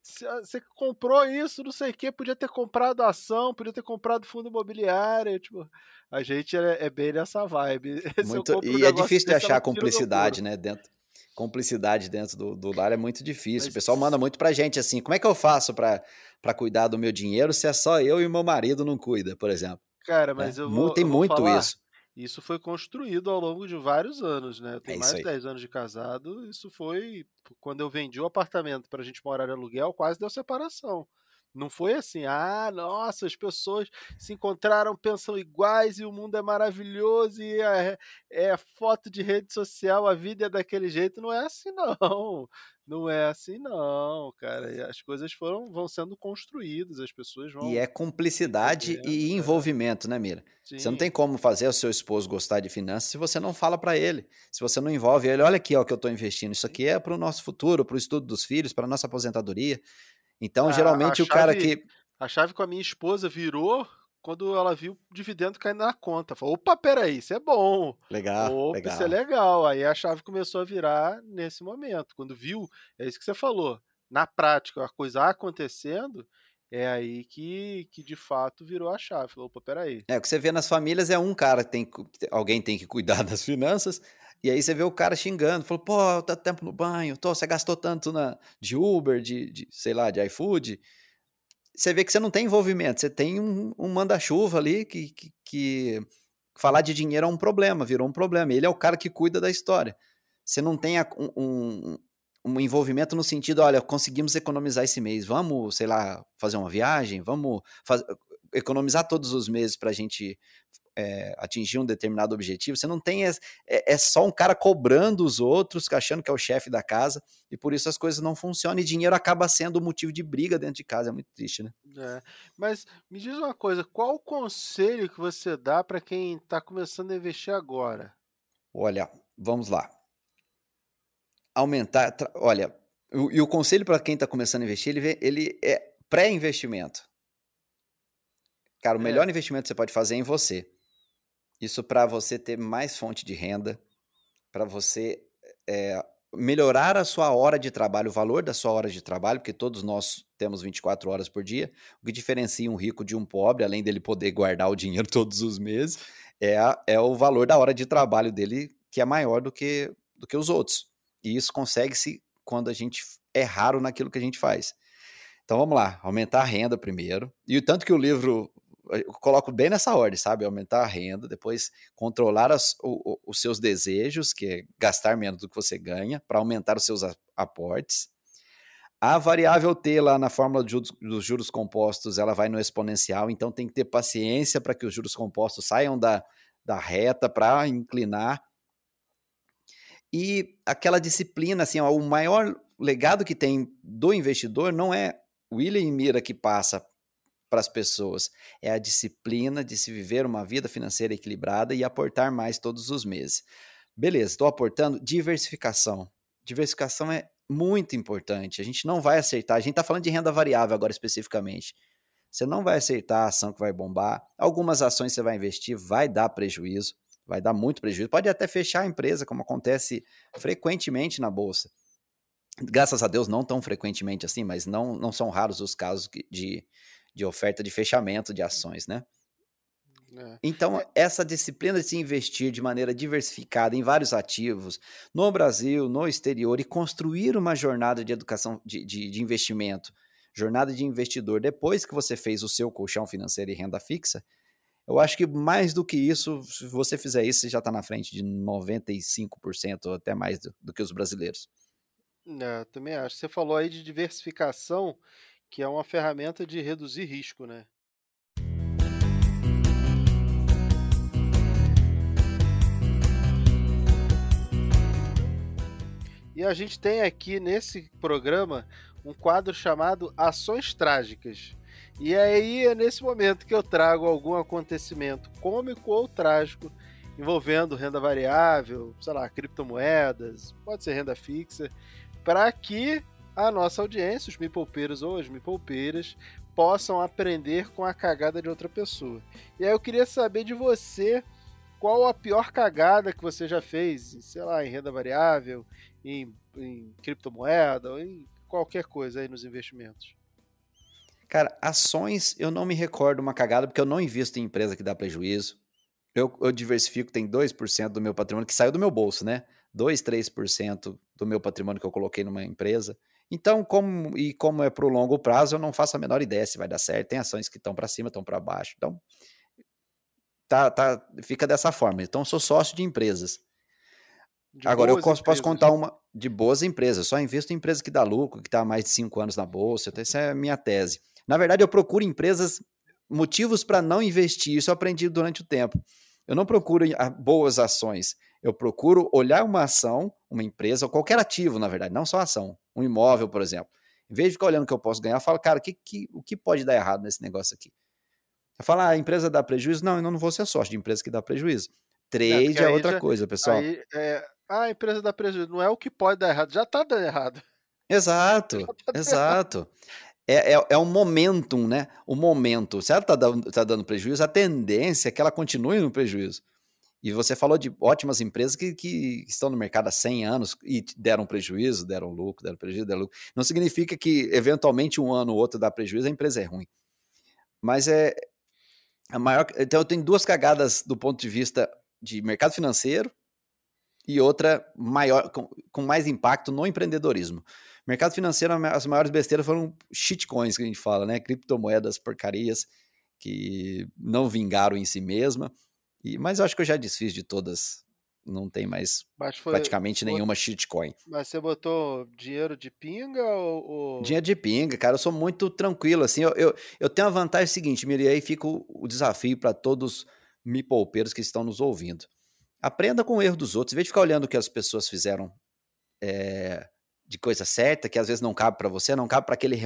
você comprou isso, não sei o que, podia ter comprado ação, podia ter comprado fundo imobiliário, tipo, a gente é, é bem nessa vibe. Muito, e é difícil de achar cumplicidade, né, dentro, cumplicidade dentro do, do lar é muito difícil, Mas, o pessoal manda muito pra gente assim, como é que eu faço para cuidar do meu dinheiro se é só eu e o meu marido não cuida, por exemplo? Cara, mas é, eu vou, Tem eu muito falar, isso. Isso foi construído ao longo de vários anos, né? Eu tenho é mais de 10 anos de casado. Isso foi quando eu vendi o apartamento para a gente morar em aluguel, quase deu separação. Não foi assim, ah, nossa, as pessoas se encontraram, pensam iguais e o mundo é maravilhoso e é, é foto de rede social, a vida é daquele jeito. Não é assim, não. Não é assim, não, cara. As coisas foram, vão sendo construídas, as pessoas vão. E é cumplicidade e é. envolvimento, né, Mira? Sim. Você não tem como fazer o seu esposo gostar de finanças se você não fala para ele. Se você não envolve ele, olha aqui ó, que eu estou investindo. Isso aqui é para o nosso futuro, para o estudo dos filhos, para nossa aposentadoria. Então, a, geralmente, a o cara que. A chave com a minha esposa virou quando ela viu o dividendo caindo na conta. Falou, opa, peraí, isso é bom. Legal, opa, legal. isso é legal. Aí a chave começou a virar nesse momento. Quando viu, é isso que você falou. Na prática, a coisa acontecendo, é aí que, que de fato virou a chave. Falou, opa, peraí. É, o que você vê nas famílias é um cara, tem alguém tem que cuidar das finanças, e aí você vê o cara xingando, falou, pô, tá tempo no banho, tô, você gastou tanto na, de Uber, de, de sei lá, de iFood, você vê que você não tem envolvimento, você tem um, um manda-chuva ali que, que, que, falar de dinheiro é um problema, virou um problema. Ele é o cara que cuida da história. Você não tem um, um, um envolvimento no sentido, olha, conseguimos economizar esse mês, vamos, sei lá, fazer uma viagem, vamos faz... economizar todos os meses para a gente é, atingir um determinado objetivo. Você não tem. É, é, só um cara cobrando os outros, achando que é o chefe da casa, e por isso as coisas não funcionam, e dinheiro acaba sendo motivo de briga dentro de casa. É muito triste, né? É. Mas me diz uma coisa: qual o conselho que você dá para quem está começando a investir agora? Olha, vamos lá aumentar. Olha, o, e o conselho para quem está começando a investir, ele, ele é pré-investimento. Cara, o é. melhor investimento que você pode fazer é em você. Isso para você ter mais fonte de renda, para você é, melhorar a sua hora de trabalho, o valor da sua hora de trabalho, porque todos nós temos 24 horas por dia. O que diferencia um rico de um pobre, além dele poder guardar o dinheiro todos os meses, é, a, é o valor da hora de trabalho dele, que é maior do que, do que os outros. E isso consegue-se quando a gente é raro naquilo que a gente faz. Então vamos lá, aumentar a renda primeiro. E o tanto que o livro eu coloco bem nessa ordem, sabe? Aumentar a renda, depois controlar as, o, o, os seus desejos, que é gastar menos do que você ganha, para aumentar os seus aportes. A variável T lá na fórmula dos juros compostos, ela vai no exponencial, então tem que ter paciência para que os juros compostos saiam da, da reta para inclinar e aquela disciplina, assim, ó, o maior legado que tem do investidor não é William Mira que passa para as pessoas, é a disciplina de se viver uma vida financeira equilibrada e aportar mais todos os meses. Beleza, estou aportando diversificação. Diversificação é muito importante. A gente não vai acertar. A gente está falando de renda variável agora especificamente. Você não vai acertar a ação que vai bombar. Algumas ações você vai investir, vai dar prejuízo vai dar muito prejuízo. Pode até fechar a empresa, como acontece frequentemente na bolsa. Graças a Deus, não tão frequentemente assim, mas não, não são raros os casos de, de oferta de fechamento de ações, né? É. Então, essa disciplina de se investir de maneira diversificada em vários ativos, no Brasil, no exterior, e construir uma jornada de educação, de, de, de investimento, jornada de investidor, depois que você fez o seu colchão financeiro e renda fixa, eu acho que mais do que isso, se você fizer isso, você já está na frente de 95% ou até mais do, do que os brasileiros. É, também acho. Você falou aí de diversificação, que é uma ferramenta de reduzir risco, né? E a gente tem aqui nesse programa um quadro chamado Ações Trágicas. E aí é nesse momento que eu trago algum acontecimento cômico ou trágico envolvendo renda variável, sei lá, criptomoedas, pode ser renda fixa, para que a nossa audiência, os mipolpeiros ou as mipolpeiras, possam aprender com a cagada de outra pessoa. E aí eu queria saber de você qual a pior cagada que você já fez, sei lá, em renda variável, em, em criptomoeda ou em qualquer coisa aí nos investimentos. Cara, ações eu não me recordo uma cagada, porque eu não invisto em empresa que dá prejuízo. Eu, eu diversifico, tem 2% do meu patrimônio que saiu do meu bolso, né? 2, 3% do meu patrimônio que eu coloquei numa empresa. Então, como e como é para o longo prazo, eu não faço a menor ideia se vai dar certo. Tem ações que estão para cima, estão para baixo. Então, tá, tá, fica dessa forma. Então, eu sou sócio de empresas. De Agora, eu posso, posso, contar uma de boas empresas. Só invisto em empresas que dá lucro, que está há mais de cinco anos na bolsa. Então, essa é a minha tese. Na verdade, eu procuro empresas, motivos para não investir. Isso eu aprendi durante o tempo. Eu não procuro boas ações. Eu procuro olhar uma ação, uma empresa, ou qualquer ativo, na verdade, não só ação. Um imóvel, por exemplo. Em vez de ficar olhando o que eu posso ganhar, eu falo, cara, que, que, o que pode dar errado nesse negócio aqui? Eu falo, ah, a empresa dá prejuízo? Não, eu não vou ser sócio de empresa que dá prejuízo. Trade é, é outra já, coisa, pessoal. Aí, é, ah, a empresa dá prejuízo. Não é o que pode dar errado, já está dando errado. Exato, tá exato. Errado é, é, é um momentum, né? O momento. Se ela está dando, tá dando prejuízo, a tendência é que ela continue no prejuízo. E você falou de ótimas empresas que, que estão no mercado há 100 anos e deram prejuízo, deram lucro, deram prejuízo, deram lucro. Não significa que, eventualmente, um ano ou outro dá prejuízo, a empresa é ruim. Mas é a maior. Então, eu tenho duas cagadas do ponto de vista de mercado financeiro e outra maior, com, com mais impacto no empreendedorismo. Mercado financeiro, as maiores besteiras foram shitcoins que a gente fala, né? Criptomoedas porcarias que não vingaram em si mesma E, mas eu acho que eu já desfiz de todas. Não tem mais foi, praticamente nenhuma shitcoin. Mas você botou dinheiro de pinga ou, ou, Dinheiro de pinga, cara. Eu sou muito tranquilo, assim. Eu, eu, eu tenho a vantagem seguinte, Miri, aí fica o, o desafio para todos me poupeiros que estão nos ouvindo. Aprenda com o erro dos outros. Em vez de ficar olhando o que as pessoas fizeram é, de coisa certa, que às vezes não cabe para você, não cabe para aquele,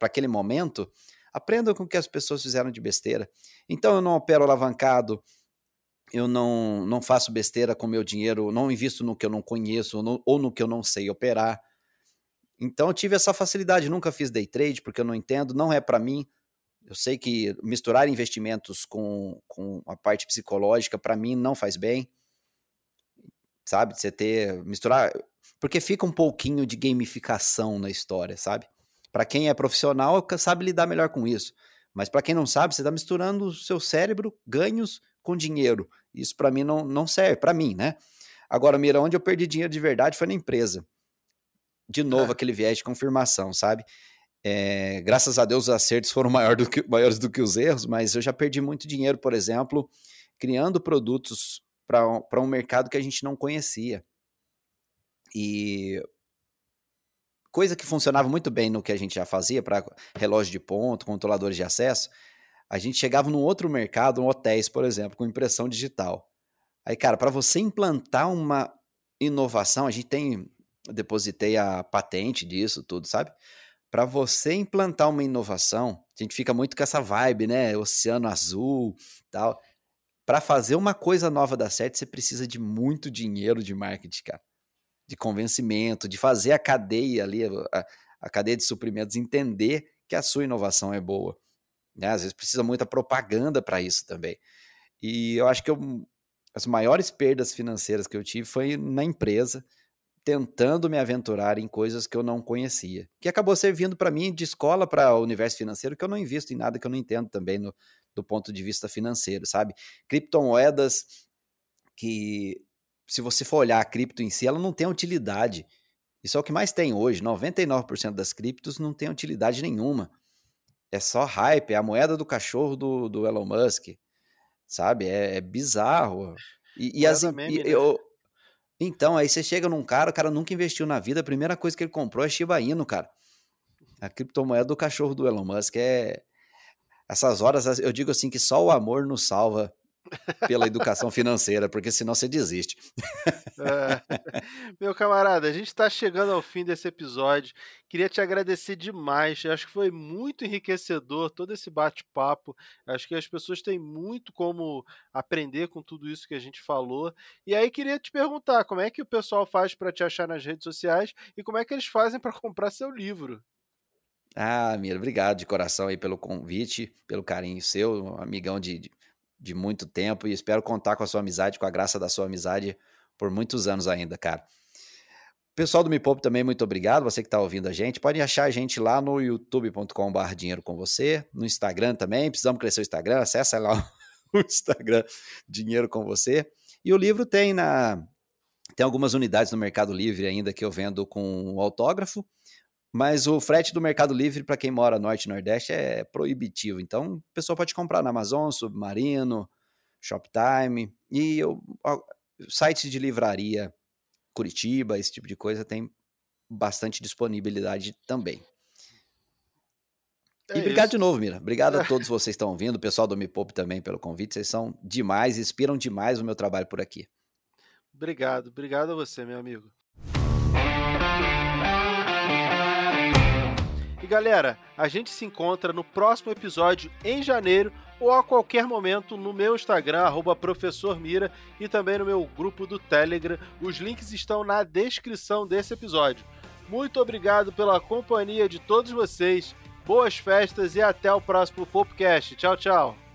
aquele momento, aprenda com o que as pessoas fizeram de besteira. Então eu não opero alavancado, eu não, não faço besteira com meu dinheiro, não invisto no que eu não conheço ou no, ou no que eu não sei operar. Então eu tive essa facilidade, nunca fiz day trade porque eu não entendo, não é para mim. Eu sei que misturar investimentos com, com a parte psicológica para mim não faz bem. Sabe? Você ter misturar, porque fica um pouquinho de gamificação na história, sabe? Para quem é profissional, sabe lidar melhor com isso. Mas para quem não sabe, você está misturando o seu cérebro, ganhos com dinheiro. Isso para mim não, não serve, para mim, né? Agora, mira, onde eu perdi dinheiro de verdade foi na empresa. De novo, é. aquele viés de confirmação, sabe? É, graças a Deus os acertos foram maior do que, maiores do que os erros, mas eu já perdi muito dinheiro, por exemplo, criando produtos para um mercado que a gente não conhecia. E coisa que funcionava muito bem no que a gente já fazia para relógio de ponto, controladores de acesso, a gente chegava num outro mercado, um hotéis, por exemplo, com impressão digital. Aí, cara, para você implantar uma inovação, a gente tem, depositei a patente disso tudo, sabe? Para você implantar uma inovação, a gente fica muito com essa vibe, né? Oceano azul, tal. Para fazer uma coisa nova dar certo, você precisa de muito dinheiro de marketing, cara. De convencimento, de fazer a cadeia ali, a, a cadeia de suprimentos entender que a sua inovação é boa. Né? Às vezes precisa muita propaganda para isso também. E eu acho que eu, as maiores perdas financeiras que eu tive foi na empresa, tentando me aventurar em coisas que eu não conhecia, que acabou servindo para mim de escola para o universo financeiro, que eu não invisto em nada que eu não entendo também no, do ponto de vista financeiro, sabe? Criptomoedas que, se você for olhar a cripto em si, ela não tem utilidade. Isso é o que mais tem hoje. 99% das criptos não tem utilidade nenhuma é só hype, é a moeda do cachorro do, do Elon Musk, sabe? É, é bizarro. E, e, as, meme, e né? eu, então, aí você chega num cara, o cara nunca investiu na vida, a primeira coisa que ele comprou é Shiba Inu, cara. A criptomoeda do cachorro do Elon Musk é. Essas horas, eu digo assim que só o amor nos salva pela educação financeira, porque senão você desiste. É. Meu camarada, a gente está chegando ao fim desse episódio. Queria te agradecer demais. Acho que foi muito enriquecedor todo esse bate-papo. Acho que as pessoas têm muito como aprender com tudo isso que a gente falou. E aí queria te perguntar, como é que o pessoal faz para te achar nas redes sociais e como é que eles fazem para comprar seu livro? Ah, Mira, obrigado de coração aí pelo convite, pelo carinho seu, um amigão de, de de muito tempo e espero contar com a sua amizade, com a graça da sua amizade por muitos anos ainda, cara. Pessoal do Me Poupe também, muito obrigado. Você que está ouvindo a gente, pode achar a gente lá no youtube.com.br dinheiro com você, no Instagram também. Precisamos crescer o Instagram, acessa lá o Instagram Dinheiro com você. E o livro tem na tem algumas unidades no Mercado Livre ainda que eu vendo com autógrafo. Mas o frete do Mercado Livre, para quem mora norte e nordeste, é proibitivo. Então, o pessoal pode comprar na Amazon, Submarino, Shoptime e eu, sites de livraria Curitiba, esse tipo de coisa, tem bastante disponibilidade também. É e obrigado isso. de novo, Mira. Obrigado a todos vocês que estão ouvindo, o pessoal do Me Poupe também pelo convite. Vocês são demais, inspiram demais o meu trabalho por aqui. Obrigado, obrigado a você, meu amigo. E galera, a gente se encontra no próximo episódio em janeiro ou a qualquer momento no meu Instagram, professormira, e também no meu grupo do Telegram. Os links estão na descrição desse episódio. Muito obrigado pela companhia de todos vocês, boas festas e até o próximo podcast. Tchau, tchau!